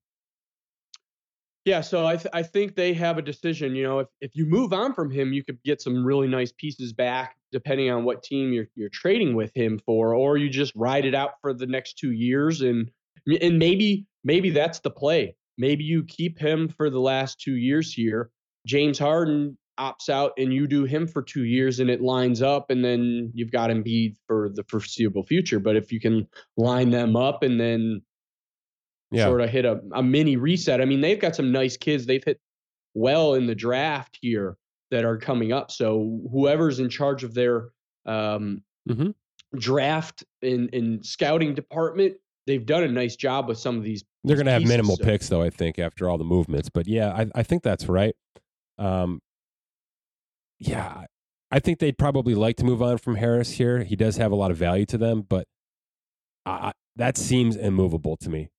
S3: Yeah, so I th- I think they have a decision. You know, if if you move on from him, you could get some really nice pieces back, depending on what team you're you're trading with him for, or you just ride it out for the next two years, and and maybe maybe that's the play. Maybe you keep him for the last two years here. James Harden opts out, and you do him for two years, and it lines up, and then you've got Embiid for the foreseeable future. But if you can line them up, and then yeah. sort of hit a, a mini reset. I mean, they've got some nice kids. They've hit well in the draft here that are coming up. So whoever's in charge of their um, mm-hmm. draft in in scouting department, they've done a nice job with some of these.
S2: They're going to have minimal so. picks, though. I think after all the movements, but yeah, I, I think that's right. Um, yeah, I think they'd probably like to move on from Harris here. He does have a lot of value to them, but uh, that seems immovable to me.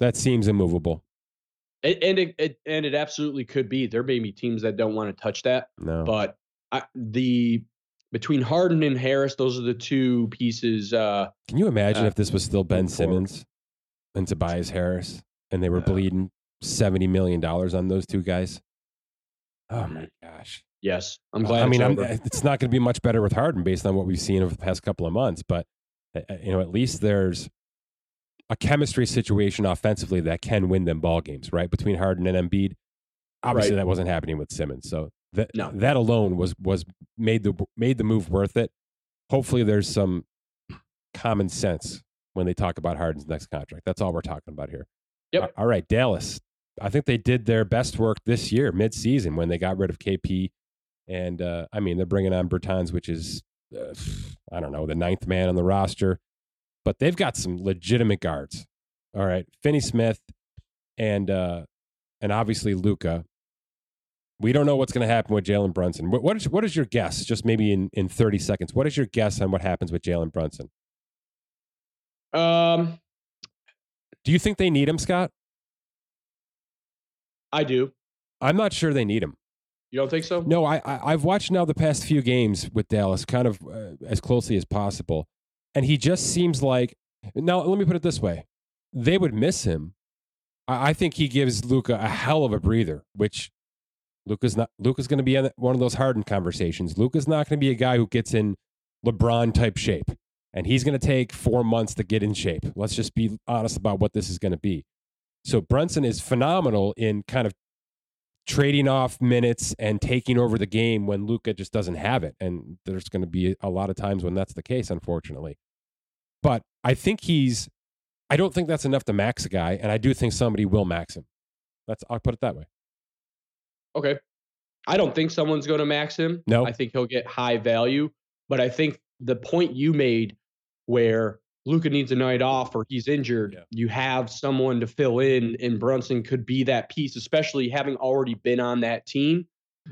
S2: That seems immovable.
S3: It, and it, it, and it absolutely could be. There may be teams that don't want to touch that.
S2: No.
S3: But I, the between Harden and Harris, those are the two pieces. Uh,
S2: Can you imagine uh, if this was still Ben Simmons and Tobias Harris, and they were bleeding seventy million dollars on those two guys? Oh my gosh.
S3: Yes, I'm glad.
S2: I mean, it's not going to be much better with Harden based on what we've seen over the past couple of months, but uh, uh, you know, at least there's a chemistry situation offensively that can win them ball games, right? Between Harden and Embiid. Obviously, right. that wasn't happening with Simmons. So that no. that alone was was made the made the move worth it. Hopefully, there's some common sense when they talk about Harden's next contract. That's all we're talking about here.
S3: Yep.
S2: All right, Dallas. I think they did their best work this year, mid-season, when they got rid of KP, and uh, I mean they're bringing on Bertans, which is uh, I don't know the ninth man on the roster but they've got some legitimate guards. All right, Finney Smith and uh, and obviously Luka. We don't know what's going to happen with Jalen Brunson. What, what is what is your guess? Just maybe in in thirty seconds. What is your guess on what happens with Jalen Brunson?
S3: Um,
S2: do you think they need him, Scott?
S3: I do.
S2: I'm not sure they need him.
S3: You don't think so?
S2: No, I, I have watched now the past few games with Dallas, kind of uh, as closely as possible, and he just seems like now let me put it this way they would miss him i think he gives Luka a hell of a breather which luka's not luka's going to be in one of those hardened conversations luka's not going to be a guy who gets in lebron type shape and he's going to take four months to get in shape let's just be honest about what this is going to be so brunson is phenomenal in kind of trading off minutes and taking over the game when Luka just doesn't have it. And there's going to be a lot of times when that's the case, unfortunately. But I think he's, I don't think that's enough to max a guy. And I do think somebody will max him. That's, I'll put it that way.
S3: Okay. I don't think someone's going to max him.
S2: No.
S3: I think he'll get high value. But I think the point you made where Luka needs a night off or he's injured, yeah. you have someone to fill in, and Brunson could be that piece, especially having already been on that team.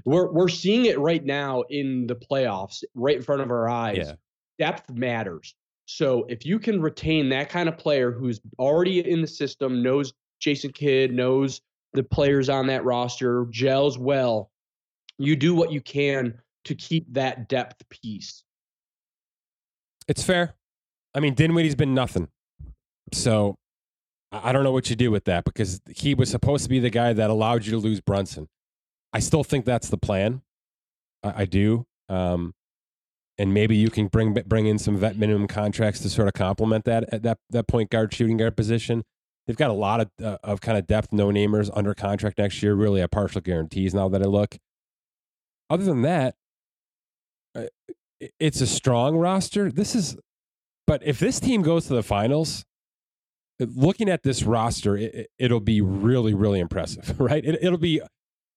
S3: We're we're seeing it right now in the playoffs, right in front of our eyes.
S2: Yeah.
S3: Depth matters. So if you can retain that kind of player who's already in the system, knows Jason Kidd, knows the players on that roster, gels well, you do what you can to keep that depth piece.
S2: It's fair. I mean, Dinwiddie's been nothing. So I don't know what you do with that because he was supposed to be the guy that allowed you to lose Brunson. I still think that's the plan. I, I do. Um, and maybe you can bring bring in some vet minimum contracts to sort of complement that at that that point guard shooting guard position. They've got a lot of uh, of kind of depth no namers under contract next year. Really, a partial guarantees now that I look. Other than that, uh, it's a strong roster. This is But if this team goes to the finals, uh, looking at this roster, it, will be really, really impressive, [laughs] right? It, will be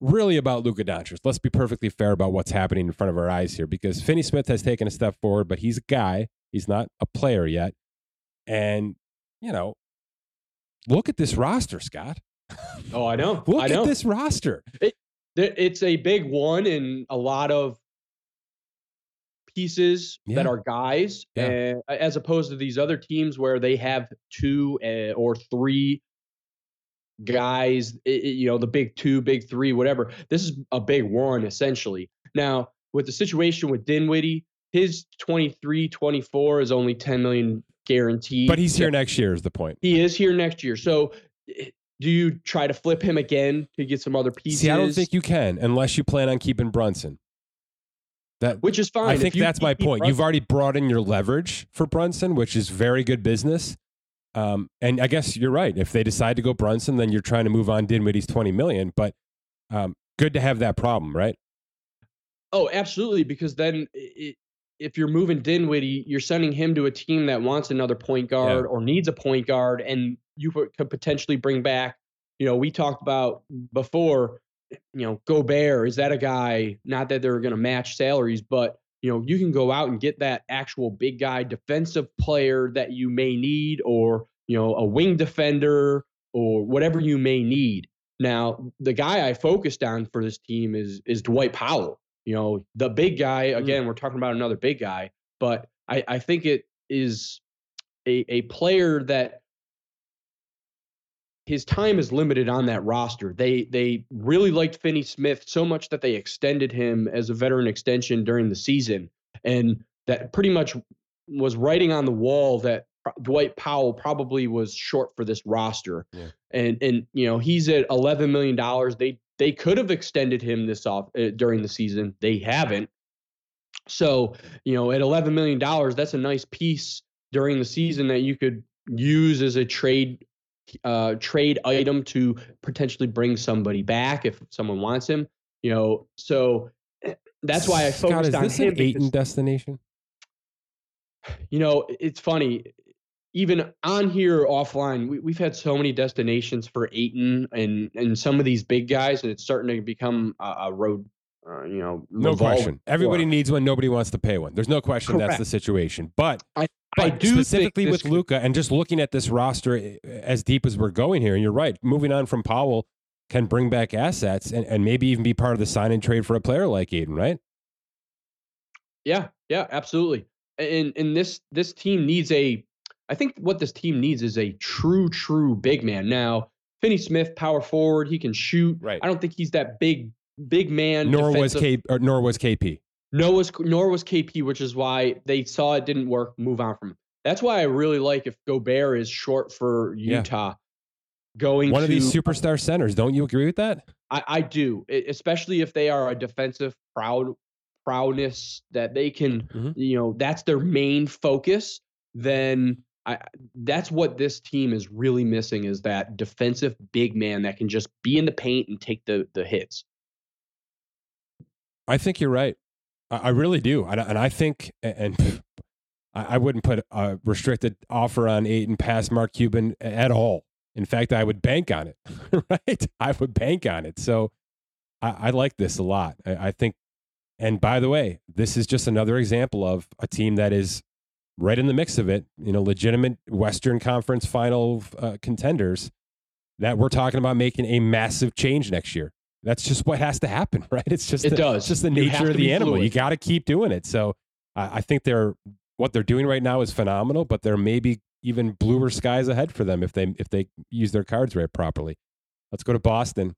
S2: really about Luka Doncic. Let's be perfectly fair about what's happening in front of our eyes here, because Finney Smith has taken a step forward, but he's a guy. He's not a player yet, and you know, look at this roster, Scott.
S3: Oh, I know. [laughs]
S2: look
S3: I know.
S2: at this roster.
S3: It, it's a big one and a lot of pieces yeah. that are guys, yeah. uh, as opposed to these other teams where they have two uh, or three guys. You know, the big two, big three, whatever. This is a big one essentially. Now, with the situation with Dinwiddie, his 23, 24 is only 10 million guaranteed.
S2: But he's here next year. Is the point?
S3: He is here next year. So. Eh, do you try to flip him again to get some other pieces?
S2: See, I don't think you can unless you plan on keeping Brunson.
S3: That which is fine.
S2: I think that's my point. Brunson, You've already brought in your leverage for Brunson, which is very good business. Um, and I guess you're right. If they decide to go Brunson, then you're trying to move on Dinwiddie's 20 million. But um, good to have that problem, right?
S3: Oh, absolutely. Because then it, if you're moving Dinwiddie, you're sending him to a team that wants another point guard yeah. or needs a point guard, and you could potentially bring back. You know, we talked about before you know, Gobert, is that a guy, not that they're going to match salaries, but, you know, you can go out and get that actual big guy defensive player that you may need or, you know, a wing defender or whatever you may need. Now, the guy I focused on for this team is is Dwight Powell. You know, the big guy, mm. again, we're talking about another big guy, but I, I think it is a, a player that his time is limited on that roster. They they really liked Finney Smith so much that they extended him as a veteran extension during the season, and that pretty much was writing on the wall that Dwight Powell probably was short for this roster. Yeah. And and you know he's at 11 million dollars. They they could have extended him this off uh, during the season. They haven't. So you know at 11 million dollars, that's a nice piece during the season that you could use as a trade uh, trade item to potentially bring somebody back if someone wants him. You know, so that's why I focused
S2: Scott, is this
S3: on
S2: an Ayton destination?
S3: You know, it's funny. Even on here offline, we, have had so many destinations for Ayton and and some of these big guys, and it's starting to become a, a road. Uh, you know,
S2: no question. Everybody needs one. Nobody wants to pay one. There's no question Correct. that's the situation. But
S3: I, I do
S2: specifically with Luka and just looking at this roster eh, as deep as we're going here, and you're right, moving on from Powell can bring back assets and, and maybe even be part of the sign and trade for a player like Ayton, right?
S3: Yeah, yeah, absolutely. And and this this team needs a I think what this team needs is a true, true big man. Now, Finney Smith, power forward, he can shoot.
S2: Right.
S3: I don't think he's that big, big man.
S2: Nor defensive. was K or nor was KP.
S3: Nor was nor was KP, which is why they saw it didn't work. Move on from. Him. That's why I really like if Gobert is short for Utah. Yeah. Going
S2: one
S3: to,
S2: of these superstar centers. Don't you agree with that?
S3: I, I do, especially if they are a defensive proud proudness that they can, mm-hmm. you know, that's their main focus. Then I, that's what this team is really missing is that defensive big man that can just be in the paint and take the the hits.
S2: I think you're right. I really do, and, and I think, and I wouldn't put a restricted offer on Ayton past Mark Cuban at all. In fact, I would bank on it. [laughs] right? I would bank on it. So I, I like this a lot. I, I, think, and by the way, this is just another example of a team that is right in the mix of it. You know, legitimate Western Conference final uh, contenders that we're talking about making a massive change next year. That's just what has to happen, [laughs] right? It's just
S3: it
S2: the,
S3: does.
S2: It's just the nature of the animal. Fluid. You got to keep doing it. So I think they're what they're doing right now is phenomenal, but there may be even bluer skies ahead for them if they if they use their cards right properly. Let's go to Boston.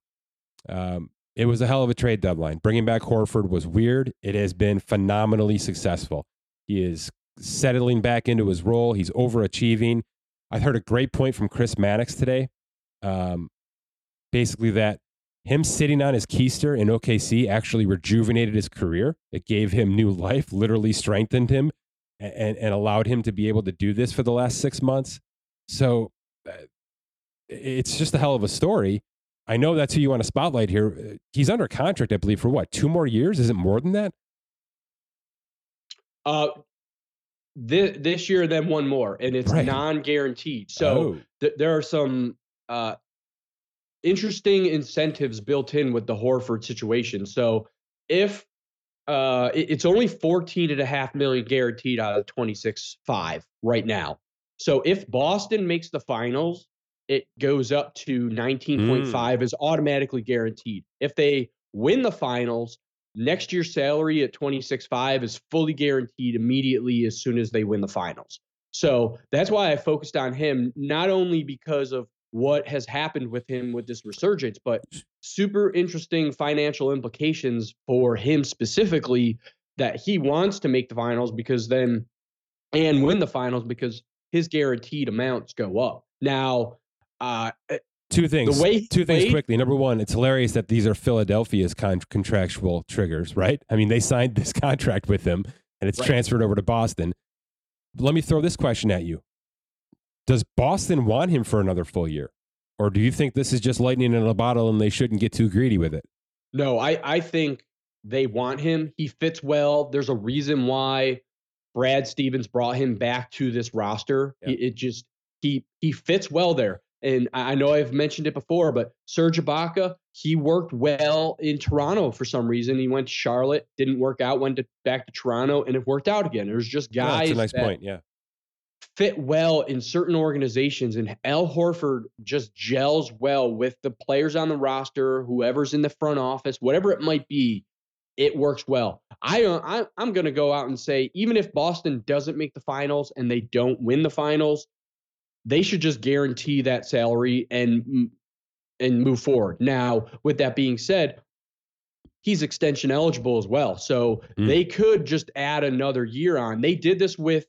S2: Um, it was a hell of a trade deadline. Bringing back Horford was weird. It has been phenomenally successful. He is settling back into his role. He's overachieving. I heard a great point from Chris Mannix today. Um, basically, that him sitting on his keister in OKC actually rejuvenated his career. It gave him new life, literally strengthened him, and, and allowed him to be able to do this for the last six months. So uh, it's just a hell of a story. I know that's who you want to spotlight here. He's under contract, I believe, for what, two more years? Is it more than that?
S3: Uh, this, this year, then one more, and it's
S2: Right.
S3: non-guaranteed. So
S2: Oh,
S3: th- there are some uh, interesting incentives built in with the Horford situation. So if uh, it- it's only 14 and a half million guaranteed out of 26 five right now. So if Boston makes the finals, it goes up to 19.5 is automatically guaranteed. If they win the finals, next year's salary at 26.5 is fully guaranteed immediately as soon as they win the finals. So that's why I focused on him, not only because of what has happened with him with this resurgence, but super interesting financial implications for him specifically that he wants to make the finals because then and win the finals because his guaranteed amounts go up. Now, uh,
S2: two things.
S3: the way
S2: two things
S3: played-
S2: quickly. Number one, it's hilarious that these are Philadelphia's con- contractual triggers, right? I mean, they signed this [laughs] contract with him, and it's
S3: Right.
S2: transferred over to Boston. Let me throw this question at you: Does Boston want him for another full year, or do you think this is just lightning in a bottle and they shouldn't get too greedy with it?
S3: No, I, I think they want him. He fits well. There's a reason why Brad Stevens brought him back to this roster.
S2: Yeah.
S3: It, it just he he fits well there. And I know I've mentioned it before, but Serge Ibaka, he worked well in Toronto for some reason. He went to Charlotte, didn't work out, went to, back to Toronto, and it worked out again. There's just
S2: Yeah,
S3: guys
S2: that's a nice
S3: that
S2: point. Yeah,
S3: fit well in certain organizations, and Al Horford just gels well with the players on the roster, whoever's in the front office, whatever it might be. It works well. I, uh, I I'm going to go out and say, even if Boston doesn't make the finals and they don't win the finals, they should just guarantee that salary and and move forward. Now, with that being said, he's extension eligible as well, so
S2: Mm.
S3: they could just add another year on. They did this with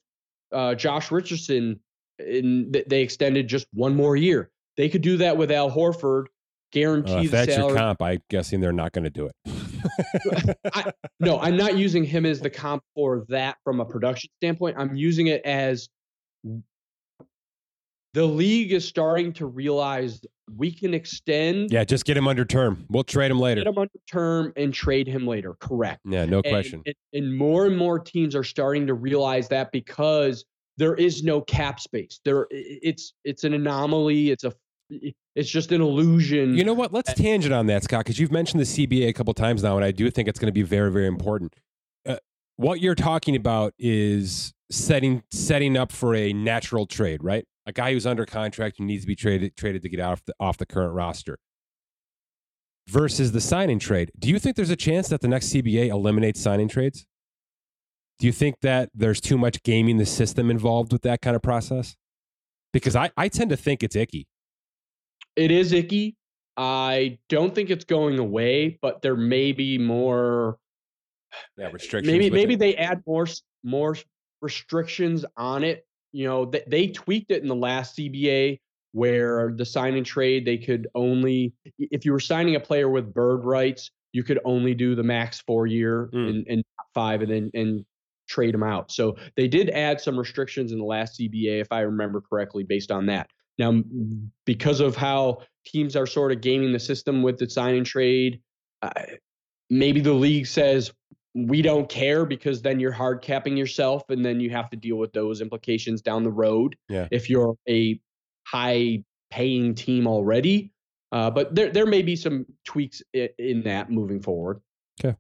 S3: uh, Josh Richardson, and they extended just one more year. They could do that with Al Horford, guarantee
S2: uh, if that's your comp, I'm guessing they're not going to do it. [laughs]
S3: I, no, I'm not using him as the [laughs] comp for that from a production standpoint. I'm using it as the league is starting to realize we can extend,
S2: yeah, just get him under term. We'll trade him later.
S3: get him under term, and trade him later. Correct.
S2: Yeah, no
S3: And-
S2: question.
S3: And, and more and more teams are starting to realize that because there is no cap space. There, it's it's an anomaly. It's a it's just an illusion.
S2: You know what? Let's tangent on that, Scott, because you've mentioned the CBA a couple times now, and I do think it's going to be very, very important. Uh, what you're talking about is setting setting up for a natural trade, right? A guy who's under contract who needs to be traded traded to get off the, off the current roster. Versus the signing trade. Do you think there's a chance that the next CBA eliminates signing trades? Do you think that there's too much gaming the system involved with that kind of process? Because I, I tend to think it's icky.
S3: it is icky. I don't think it's going away, but there may be more.
S2: Yeah, restrictions.
S3: Maybe maybe
S2: it.
S3: they add more more restrictions on it. You know, they, they tweaked it in the last CBA where the sign and trade they could only if you were signing a player with bird rights, you could only do the max four year
S2: Mm.
S3: and, and five and then and trade them out. So they did add some restrictions in the last CBA, if I remember correctly, based on that. Now, because of how teams are sort of gaming the system with the sign and trade, uh, maybe the league says we don't care because then you're hard capping yourself, and then you have to deal with those implications down the road.
S2: Yeah.
S3: If you're a high paying team already, uh, but there there may be some tweaks in, in that moving forward. Okay.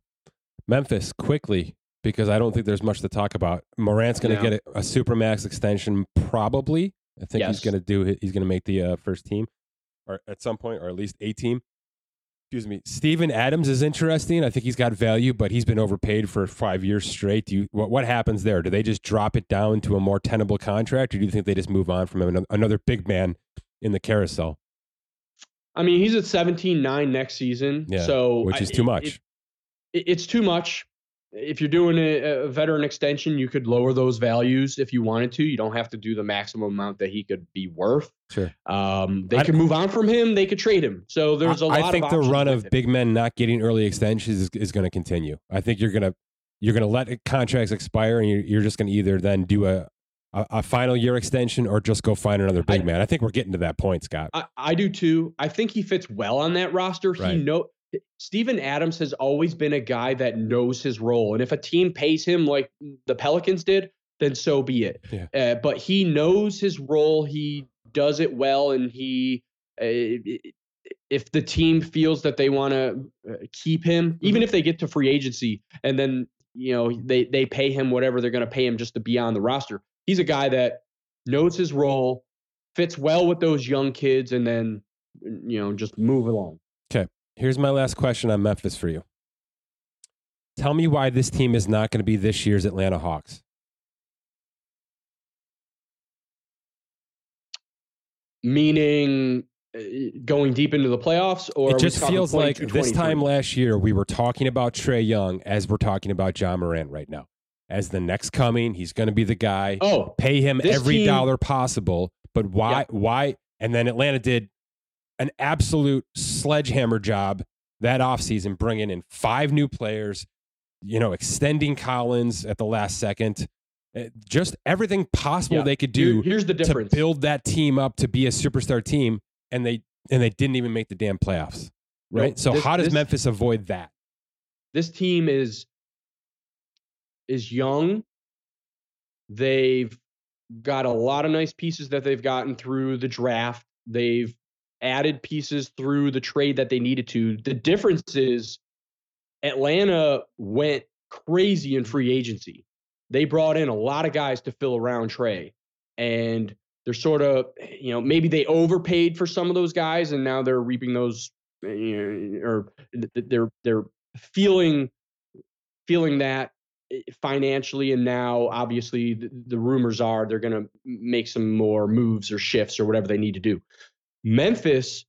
S2: Memphis quickly because I don't think there's much to talk about. Morant's going to
S3: No.
S2: get a, a supermax extension probably. I think he's going to do. He's going to make the uh, first team or at some point or at least a team. Excuse me. Steven Adams is interesting. I think he's got value, but he's been overpaid for five years straight. Do you, what, what happens there? Do they just drop it down to a more tenable contract, or do you think they just move on from him? Another big man in the carousel,
S3: I mean, he's at 17-9 next season,
S2: Yeah,
S3: so
S2: which
S3: I-
S2: is too much.
S3: it- it- it's too much. If you're doing a, a veteran extension, you could lower those values if you wanted to. You don't have to do the maximum amount that he could be worth.
S2: sure.
S3: Um, they
S2: I-
S3: could move on from him. They could trade him. So there's a
S2: I-
S3: lot.
S2: I think the run of big men not getting early extensions is, is going to continue. I think you're going to you're going to let contracts expire, and you're, you're just going to either then do a, a a final year extension or just go find another big
S3: I-
S2: man. I think we're getting to that point, Scott.
S3: I, I do too. I think he fits well on that roster.
S2: Right.
S3: He know Steven Adams has always been a guy that knows his role, and if a team pays him like the Pelicans did, then so be it.
S2: Yeah.
S3: Uh, but he knows his role. He does it well, and he. Uh, if the team feels that they want to uh, keep him, even
S2: Mhm.
S3: if they get to free agency and then you know they they pay him whatever they're going to pay him just to be on the roster, he's a guy that knows his role, fits well with those young kids, and then you know just move along.
S2: Here's my last question on Memphis for you. Tell me why this team is not going to be this year's Atlanta Hawks.
S3: Meaning uh, going deep into the playoffs, or
S2: it just feels like this time last year we were talking about Trae Young as we're talking about Ja Morant right now. As the next coming, he's going to be the guy.
S3: Oh,
S2: Pay him every
S3: team-
S2: dollar possible. But why?
S3: Yeah.
S2: Why? And then Atlanta did an absolute sledgehammer job that offseason, bringing in five new players, you know, extending Collins at the last second. Uh, Just everything possible
S3: Yeah.
S2: they could do
S3: here's the
S2: to build that team up to be a superstar team, and they and they didn't even make the damn playoffs.
S3: No,
S2: Right. so
S3: this-
S2: how does
S3: this-
S2: Memphis avoid that?
S3: this team is is young. They've got a lot of nice pieces that they've gotten through the draft. They've added pieces through the trade that they needed to. The difference is Atlanta went crazy in free agency. They brought in a lot of guys to fill around Trae. And they're sort of, you know, maybe they overpaid for some of those guys and now they're reaping those you know, or th- th- they're they're feeling feeling that eh, financially and now obviously the, the rumors are they're going to make some more moves or shifts or whatever they need to do memphis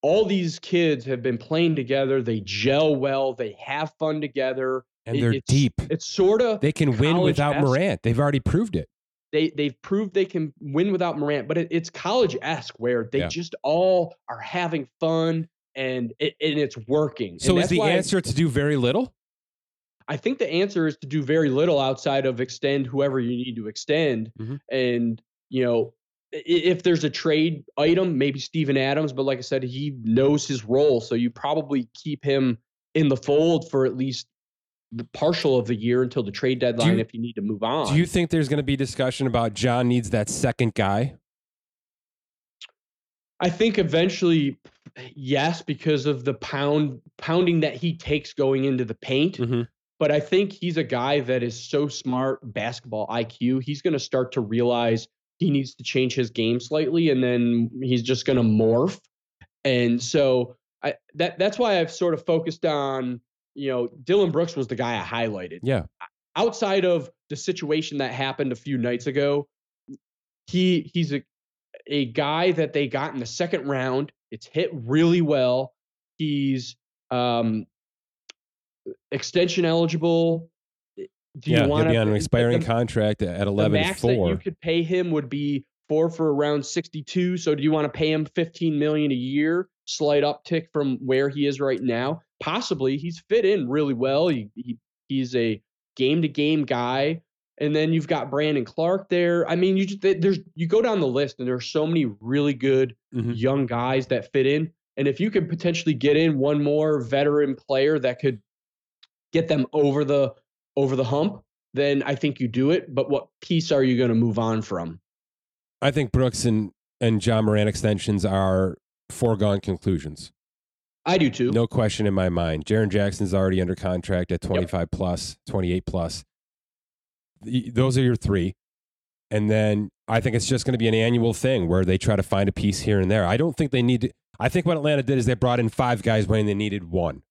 S3: all these kids have been playing together they gel well they have fun together
S2: And
S3: It-
S2: they're
S3: it's-
S2: deep.
S3: it's sort of
S2: They can win without. Morant. They've already proved it.
S3: they they've proved they can win without Morant, but it, it's college esque where they
S2: Yeah.
S3: just all are having fun and it, and it's working.
S2: So
S3: and
S2: is the answer to do very little?
S3: I think the answer is to do very little outside of extend whoever you need to extend,
S2: Mhm.
S3: and you know i- if there's a trade item, maybe Steven Adams, but like I said, he knows his role, so you probably keep him in the fold for at least the partial of the year until the trade deadline
S2: you-
S3: if you need to move on.
S2: Do you think there's going to be discussion about Ja needs that second guy?
S3: I think eventually, yes, because of the pound pounding that he takes going into the paint.
S2: Mhm.
S3: But I think he's a guy that is so smart, basketball IQ. He's going to start to realize he needs to change his game slightly, and then he's just going to morph. And so I that that's why I've sort of focused on you know Dillon Brooks was the guy I highlighted
S2: Yeah.
S3: outside of the situation that happened a few nights ago, he he's a a guy that they got in the second round. It's hit really well. He's um extension eligible. Do
S2: yeah,
S3: you
S2: he'll be on an expiring
S3: the,
S2: contract at
S3: the
S2: eleven
S3: max that you could pay him would be four for around 62. So do you want to pay him 15 million a year? Slight uptick from where he is right now. Possibly. He's fit in really well. He, he he's a game to game guy. And then you've got Brandon Clarke there. I mean, you just, there's you go down the list and there's so many really good
S2: Mhm.
S3: young guys that fit in. And if you could potentially get in one more veteran player that could get them over the over the hump, then I think you do it. But what piece are you going to move on from?
S2: I think Brooks and and Ja Morant extensions are foregone conclusions.
S3: I do too.
S2: No question in my mind. Jaren Jackson's already under contract at 25 plus, 28 plus. Those are your three. And then I think it's just going to be an annual thing where they try to find a piece here and there. I don't think they need to. I think what Atlanta did is they brought in five guys when they needed one.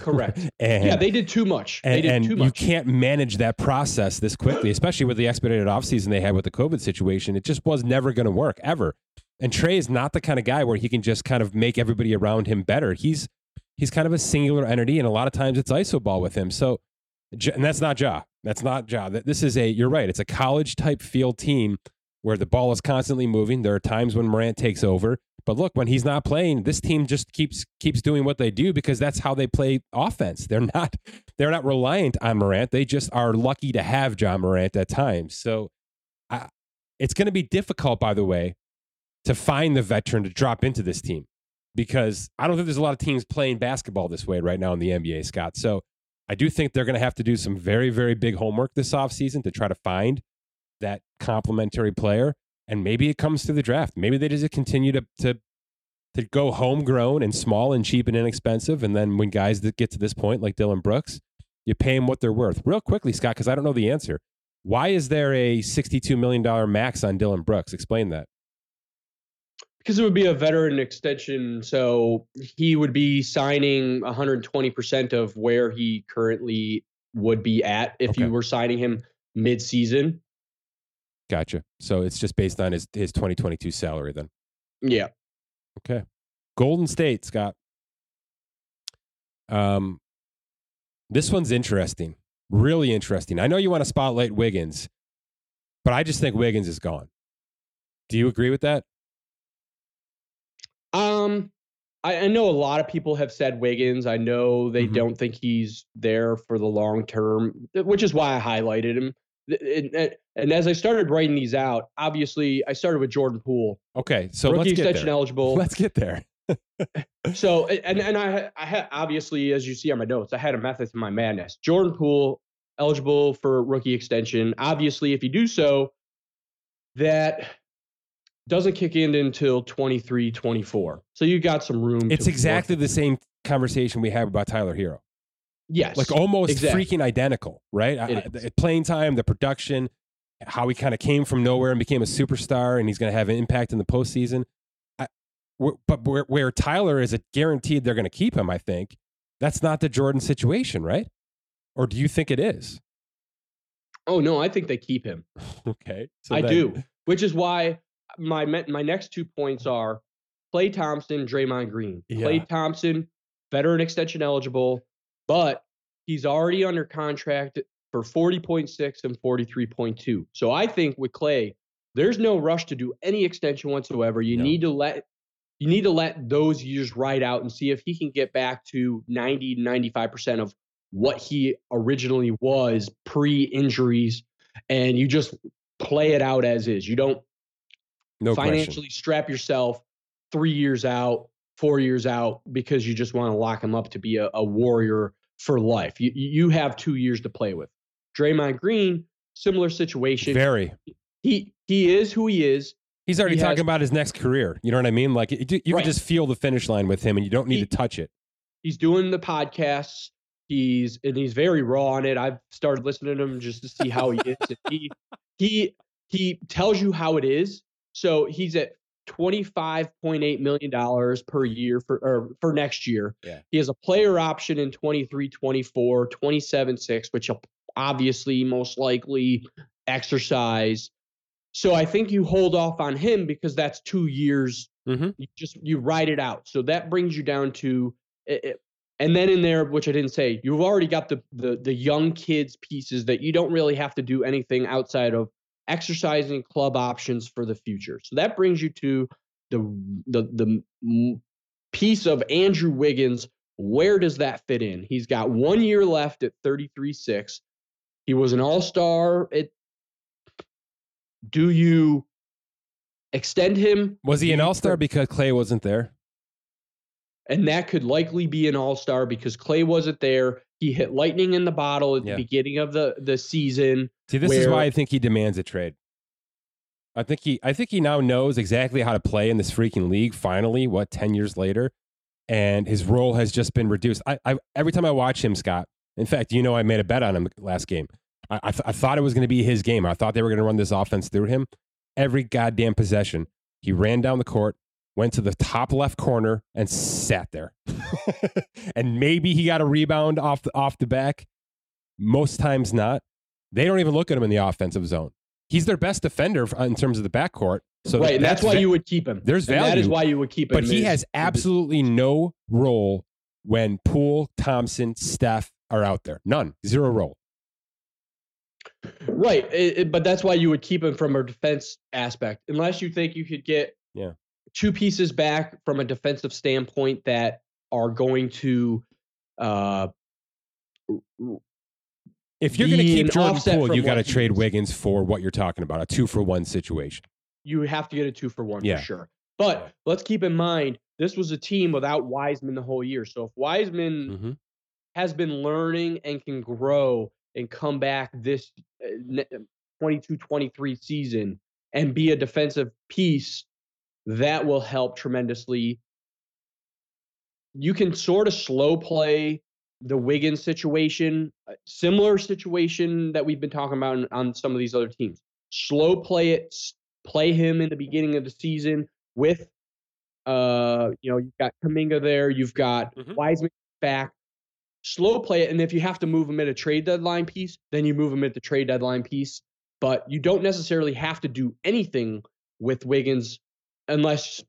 S3: Correct. [laughs]
S2: and,
S3: yeah, they did too much. They
S2: and,
S3: did
S2: and
S3: too
S2: you can't manage that process this quickly, especially with the expedited offseason they had with the COVID situation. It just was never going to work ever. And Trae is not the kind of guy where he can just kind of make everybody around him better. He's he's kind of a singular entity, and a lot of times it's iso ball with him. So, and that's not Ja. That's not Ja. This is a. You're right. It's a college type field team where the ball is constantly moving. There are times when Morant takes over, but look, when he's not playing, this team just keeps keeps doing what they do because that's how they play offense. They're [laughs] not they're not reliant on Morant. They just are lucky to have Ja Morant at times. So, I, it's going to be difficult, by the way, to find the veteran to drop into this team because I don't think there's a lot of teams playing basketball this way right now in the NBA, Scott. So I do think they're going to have to do some very, very big homework this offseason to try to find that complementary player. And maybe it comes through the draft. Maybe they just continue to, to, to go homegrown and small and cheap and inexpensive. And then when guys that get to this point, like Dillon Brooks, you pay them what they're worth. Real quickly, Scott, because I don't know the answer. Why is there a $62 million max on Dillon Brooks? Explain that.
S3: Because it would be a veteran extension. So he would be signing 120% of where he currently would be at if
S2: Okay.
S3: you were signing him mid season.
S2: Gotcha. So it's just based on his, his 2022 salary then.
S3: Yeah.
S2: Okay. Golden State, Scott. Um, this one's interesting. Really interesting. I know you want to spotlight Wiggins, but I just think Wiggins is gone. Do you agree with that?
S3: Um, I, I know a lot of people have said Wiggins. I know they
S2: Mhm.
S3: don't think he's there for the long term, which is why I highlighted him. And, and- as I started writing these out, obviously I started with Jordan Poole,
S2: Okay, so
S3: rookie
S2: let's get
S3: extension
S2: there.
S3: eligible.
S2: Let's get there. [laughs]
S3: So and and I I had obviously as you see on my notes, I had a method to my madness. Jordan Poole eligible for rookie extension. Obviously, if you do so, that doesn't kick in until 23, 24. So you got some room.
S2: It's exactly the same conversation we have about Tyler Herro.
S3: Yes,
S2: Like almost
S3: exactly.
S2: freaking identical, right? I-
S3: It
S2: the playing time, the production, how he kind of came from nowhere and became a superstar, and he's going to have an impact in the postseason. I, but where, where Tyler is a guaranteed they're going to keep him, I think that's not the Jordan situation, right? Or do you think it is?
S3: Oh no, I think they keep him. [laughs]
S2: Okay, so
S3: I
S2: then-
S3: do, which is why my my next two points are Klay Thompson, Draymond Green. Klay
S2: Yeah.
S3: Thompson, veteran extension eligible, but he's already under contract for 40.6 and 43.2. So I think with Klay, there's no rush to do any extension whatsoever. You
S2: No.
S3: need to let you need to let those years ride out and see if he can get back to 90 95% of what he originally was pre-injuries and you just play it out as is. You don't
S2: No question.
S3: financially strap yourself three years out, four years out because you just want to lock him up to be a, a warrior for life. You you have two years to play with. Draymond Green, similar situation.
S2: Very.
S3: he he is who he is.
S2: He's already
S3: He
S2: talking
S3: has-
S2: about his next career. You know what I mean? Like it, you
S3: Right.
S2: can just feel the finish line with him, and you don't need
S3: He-
S2: to touch it.
S3: He's doing the podcasts. He's and he's very raw on it. I've started listening to him just to see how he is. And he he he tells you how it is. So he's at twenty five point eight million dollars per year for or for next year.
S2: Yeah.
S3: He has a player option in 23, 24, 27, 6, which he'll obviously most likely exercise. So I think you hold off on him because that's two years.
S2: Mhm.
S3: You just you ride it out. So that brings you down to it, it- and then in there, which I didn't say, you've already got the, the the young kids pieces that you don't really have to do anything outside of exercising club options for the future. So that brings you to the the the piece of Andrew Wiggins. Where does that fit in? He's got one year left at 33-6. He was an all-star. It do you extend him?
S2: Was he an all star because Klay wasn't there?
S3: and that could likely be an all-star because Klay wasn't there. He hit lightning in the bottle at
S2: Yeah.
S3: the beginning of the the season.
S2: See, this is why I think he demands a trade. I think he I think he now knows exactly how to play in this freaking league finally, what, 10 years later. And his role has just been reduced. I, I every time I watch him, Scott, in fact, you know I made a bet on him last game. I, I, th- I thought it was going to be his game. I thought they were going to run this offense through him. Every goddamn possession, he ran down the court, went to the top left corner, and sat there. [laughs] and maybe he got a rebound off the, off the back. Most times not. They don't even look at him in the offensive zone. He's their best defender in terms of the backcourt. So
S3: right, and that's, why you would keep him.
S2: there's
S3: And that is why you would keep him.
S2: But he has absolutely no role when Poole, Thompson, Steph are out there. None. Zero role.
S3: Right, it- it- but that's why you would keep him from a defense aspect, unless you think you could get
S2: Yeah.
S3: two pieces back from a defensive standpoint that are going to uh,
S2: If you're going to keep
S3: an
S2: Jordan Poole, you got to trade. Wiggins for what you're talking about, a two for one situation.
S3: you have to get a two for one
S2: Yeah.
S3: for sure. But let's keep in mind this was a team without Wiseman the whole year. So if Wiseman
S2: Mhm.
S3: has been learning and can grow and come back this uh, 22 23 season and be a defensive piece, that will help tremendously. You can sort of slow play the Wiggins situation, similar situation that we've been talking about on, on some of these other teams. Slow play it, play him in the beginning of the season with, uh, you know, you've got Kuminga there, you've got mm-hmm. Wiseman back. Slow play it, and if you have to move him at a trade deadline piece, then you move him at the trade deadline piece. But you don't necessarily have to do anything with Wiggins unless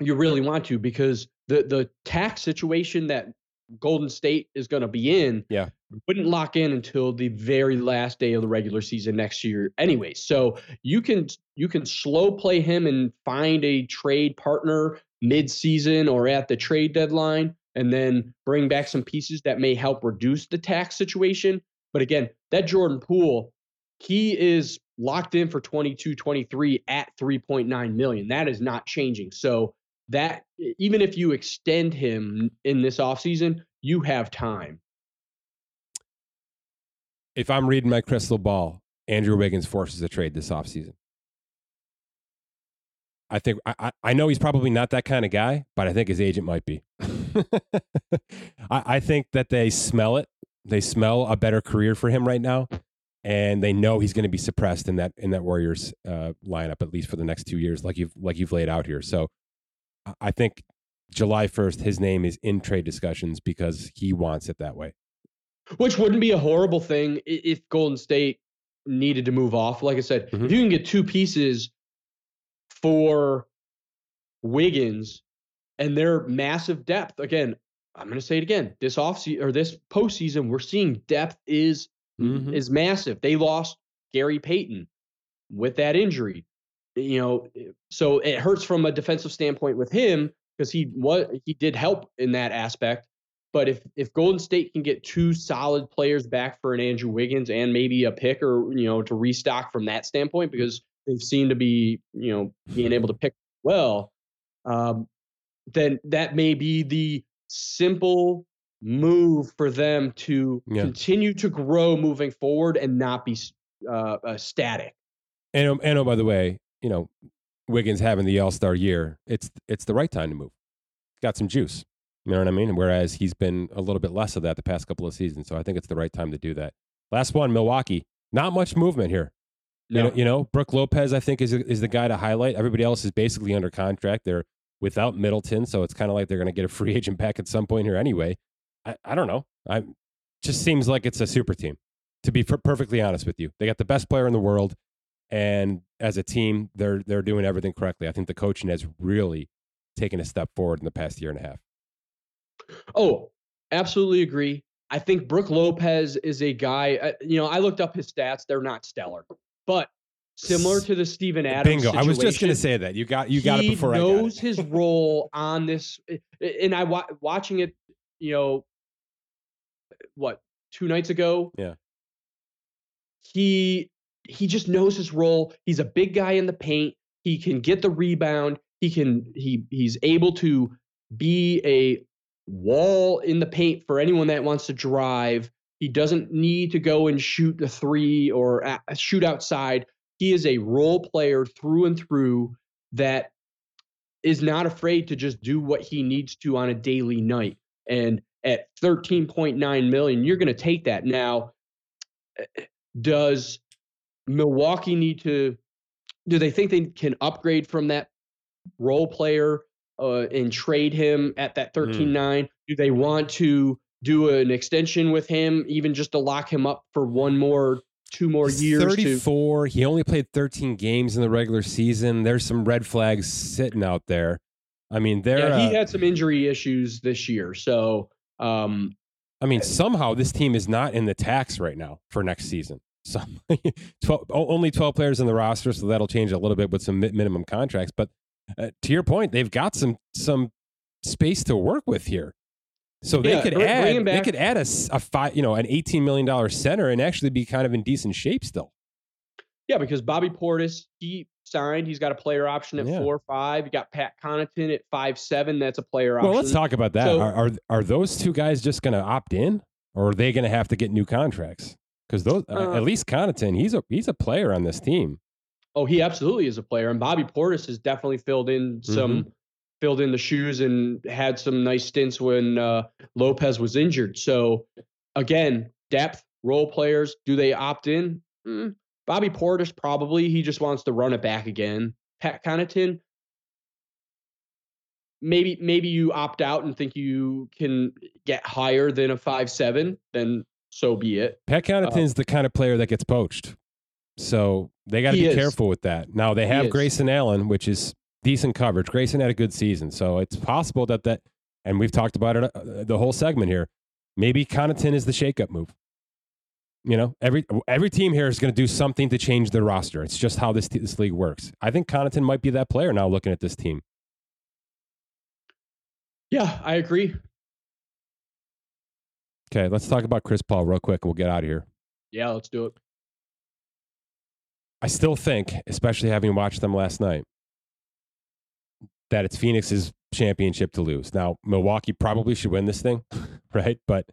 S3: you really want to, because the the tax situation that Golden State is going to be in,
S2: yeah,
S3: wouldn't lock in until the very last day of the regular season next year, anyway. So you can you can slow play him and find a trade partner mid-season or at the trade deadline, and then bring back some pieces that may help reduce the tax situation. But again, that Jordan Poole, he is locked in for 22 23 at 3.9 million. That is not changing. So that even if you extend him in this offseason, you have time.
S2: If I'm reading my crystal ball, Andrew Wiggins forces a trade this offseason. I think I, I know he's probably not that kind of guy, but I think his agent might be. [laughs] I, I think that they smell it. They smell a better career for him right now, and they know he's going to be suppressed in that in that Warriors uh, lineup at least for the next two years, like you've like you've laid out here. So I think July 1st, his name is in trade discussions because he wants it that way.
S3: Which wouldn't be a horrible thing if Golden State needed to move off. Like I said, mm-hmm. if you can get two pieces for Wiggins and their massive depth, again, I'm going to say it again. This offseason or this postseason, we're seeing depth is mm-hmm. is massive. They lost Gary Payton with that injury you know, so it hurts from a defensive standpoint with him because he what he did help in that aspect. But if if Golden State can get two solid players back for an Andrew Wiggins and maybe a pick or you know to restock from that standpoint because they've seemed to be you know being able to pick well, um, then that may be the simple move for them to yeah. continue to grow moving forward and not be uh, uh, static.
S2: And, and oh, by the way, you know, Wiggins having the All Star year, it's it's the right time to move. Got some juice. You know what I mean? Whereas he's been a little bit less of that the past couple of seasons. So I think it's the right time to do that. Last one, Milwaukee. Not much movement here. No. You, know, you know, Brook Lopez, I think, is is the guy to highlight. Everybody else is basically under contract. They're without Middleton, so it's kind of like they're going to get a free [laughs] agent back at some point here anyway. I, I don't know. I just seems like it's a super team. To be per- perfectly honest with you, they got the best player in the world and as a team, they're they're doing everything correctly. I think the coaching has really taken a step forward in the past year and a half.
S3: Oh, absolutely agree. I think Brook Lopez is a guy. Uh, you know, I looked up his stats; they're not stellar, but similar to the Steven Adams. Bingo!
S2: I was just going to say that you got you got it before
S3: I
S2: knows
S3: his role on this, and I watching it. You know, what two nights ago?
S2: Yeah,
S3: he he just knows his role. He's a big guy in the paint. He can get the rebound. He can he he's able to be a wall in the paint for anyone that wants to drive. He doesn't need to go and shoot the three or shoot outside. He is a role player through and through that is not afraid to just do what he needs to on a daily night. And at 13.9 million, you're going to take that. Now, eh, does Milwaukee need to do they think they can upgrade from that role player uh, and trade him at that 13 mm. 9? Do they want to do an extension with him, even just to lock him up for one more, two more
S2: He's
S3: years?
S2: 34. To... He only played 13 games in the regular season. There's some red flags sitting out there. I mean, there.
S3: Yeah, he uh, had some injury issues this year. So, um,
S2: I mean, somehow this team is not in the tax right now for next season some [laughs] 12, only 12 players in the roster, so that'll change a little bit with some minimum contracts. But uh, to your point, they've got some some space to work with here. So they yeah, could add they could add a, a five, you know, an eighteen million dollar center and actually be kind of in decent shape still.
S3: Yeah, because Bobby Portis he signed. He's got a player option at
S2: Yeah.
S3: four five. You got Pat Connaughton at five seven. That's a player option.
S2: Well, let's talk about that.
S3: So-
S2: are, are are those two guys just going to opt in, or are they going to have to get new contracts? Because those,
S3: Uh,
S2: at least Connaughton, he's a he's a player on this team.
S3: Oh, he absolutely is a player, and Bobby Portis has definitely filled in some
S2: Mm-hmm.
S3: filled in the shoes and had some nice stints when uh, Lopez was injured. So again, depth role players. Do they opt in? Mm, Bobby Portis probably. He just wants to run it back again. Pat Connaughton. Maybe maybe you opt out and think you can get higher than a five seven. Then so be it.
S2: Pat Connaughton's the kind of player that gets poached, so they got to be
S3: is.
S2: careful with that. Now they have. Grayson Allen, which is decent coverage. Grayson had a good season, so it's possible that that, and we've talked about it uh, the whole segment here. Maybe Connaughton is the shakeup move. You know, every every team here is going to do something to change their roster. It's just how this this league works. I think Connaughton might be that player now. Looking at this team,
S3: Yeah, I agree.
S2: Okay, let's talk about Chris Paul real quick. We'll get out of here.
S3: Yeah, let's do it.
S2: I still think, especially having watched them last night, that it's Phoenix's championship to lose. Now, Milwaukee probably should win this thing, [laughs] right? But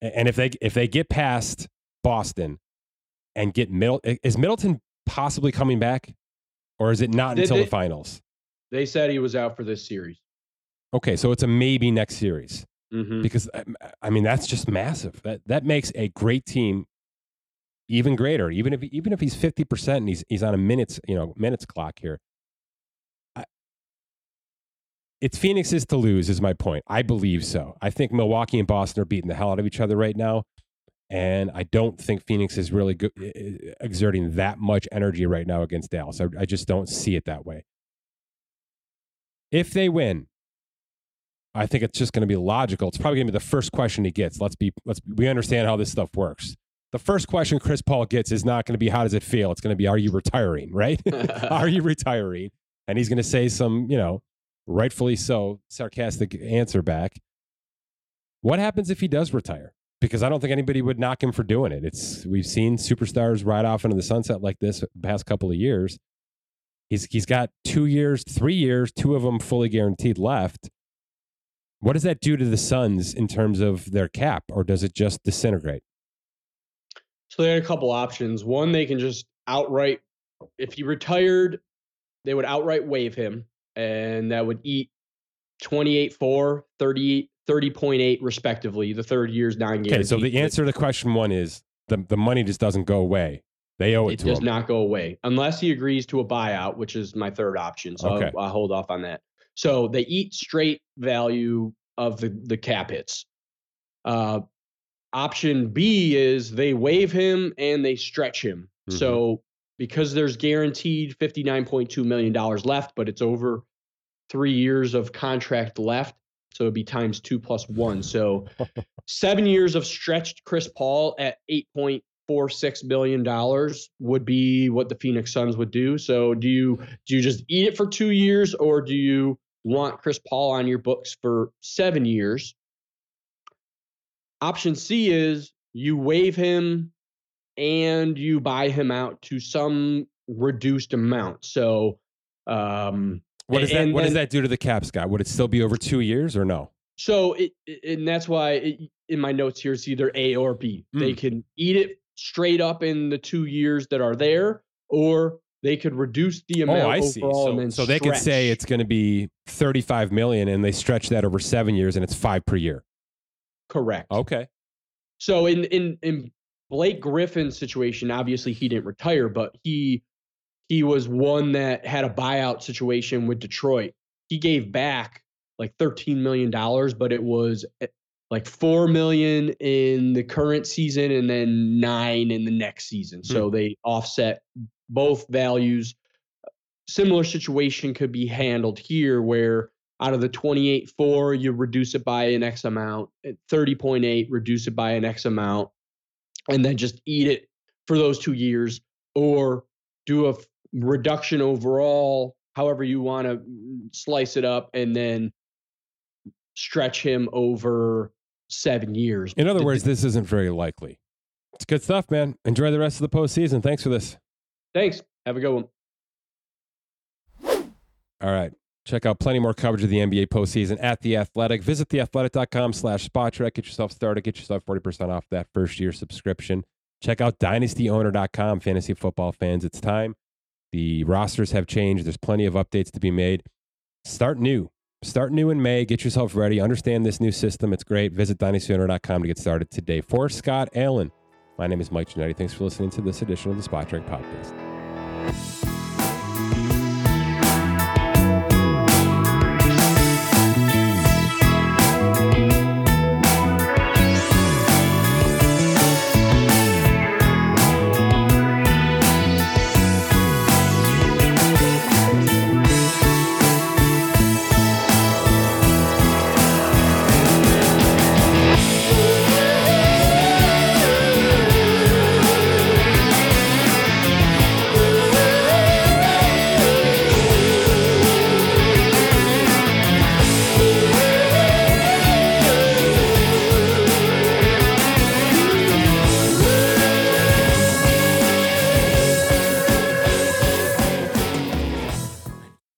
S2: and if they if they get past Boston and get Middle is Middleton possibly coming back, or is it not
S3: They-
S2: until
S3: they-
S2: the finals?
S3: They said he was out for this series.
S2: Okay, so it's a maybe next series
S3: Mm-hmm.
S2: because I- mean that's just massive. That that makes a great team even greater. Even if even if he's fifty percent and he's he's on a minutes you know minutes clock here. I, it's Phoenix's to lose is my point. I believe so. I think Milwaukee and Boston are beating the hell out of each other right now, and I don't think Phoenix is really go- exerting that much energy right now against Dallas. I, I just don't see it that way. If they win, I think it's just going to be logical. It's probably going to be the first question he gets. Let's be let's we understand how this stuff works. The first question Chris Paul gets is not going to be how does it feel. It's going to be are you retiring, [laughs] right? [laughs] are you retiring? And he's going to say some, you know, rightfully so sarcastic answer back. What happens if he does retire? Because I don't think anybody would knock him for doing it. It's we've seen superstars ride off into the sunset like this the past couple of years. He's he's got two years, three years, two of them fully guaranteed left. What does that do to the Suns in terms of their cap, or does it just disintegrate?
S3: So they had a couple options. One, they can just outright, if he retired, they would outright waive him, and that would eat 28 4, 30, 30.8 respectively. The third year's non guaranteed.
S2: Okay, so the answer to the question one is the the money just doesn't go away. They owe it, to him.
S3: It
S2: to
S3: does
S2: him.
S3: not go away unless he agrees to a buyout, which is my third option. So
S2: Okay.
S3: I'll, I'll hold off on that. So they eat straight value of the, the cap hits. Uh, option B is they waive him and they stretch him.
S2: Mhm.
S3: So because there's guaranteed $59.2 million left, but it's over three years of contract left. So it'd be times two plus one. So [laughs] seven years of stretched Chris Paul at eight point four six billion dollars would be what the Phoenix Suns would do. So do you do you just eat it for two years or do you want Chris Paul on your books for seven years? Option C is you waive him and you buy him out to some reduced amount. So um
S2: What does that What does that do to the cap, Scott? Would it still be over two years or no?
S3: So it, and that's why it, in my notes here it's either A or B. They
S2: Mm.
S3: can eat it straight up in the two years that are there, or they could reduce the amount
S2: Oh, I see.
S3: overall
S2: So,
S3: and then
S2: so they could say it's going to be thirty-five million, and they stretch that over seven years, and it's five per year.
S3: correct.
S2: Okay.
S3: So in in in Blake Griffin's situation, obviously he didn't retire, but he he was one that had a buyout situation with Detroit. He gave back like thirteen million dollars, but it was eh, like four million in the current season and then nine in the next season. So they offset both values. Similar situation could be handled here where out of the 28.4, you reduce it by an X amount, at 30.8, reduce it by an X amount, and then just eat it for those two years, or do a f- reduction overall, however you want to mm, slice it up, and then stretch him over seven years.
S2: In other words, this isn't very likely. It's good stuff, man. Enjoy the rest of the postseason. Thanks for this.
S3: Thanks. Have a good one.
S2: All right. Check out plenty more coverage of the NBA postseason at The Athletic. Visit theathletic.com slash Spotrac. Get yourself started. Get yourself 40% off that first year subscription. Check out dynastyowner.com, fantasy football fans. It's time. The rosters have changed. There's plenty of updates to be made. Start new. Start new in May. Get yourself ready. Understand this new system. It's great. Visit dynastyowner.com to get started today. For Scott Allen, my name is Mike Ginnitti. Thanks for listening to this edition of the Spotrac Podcast.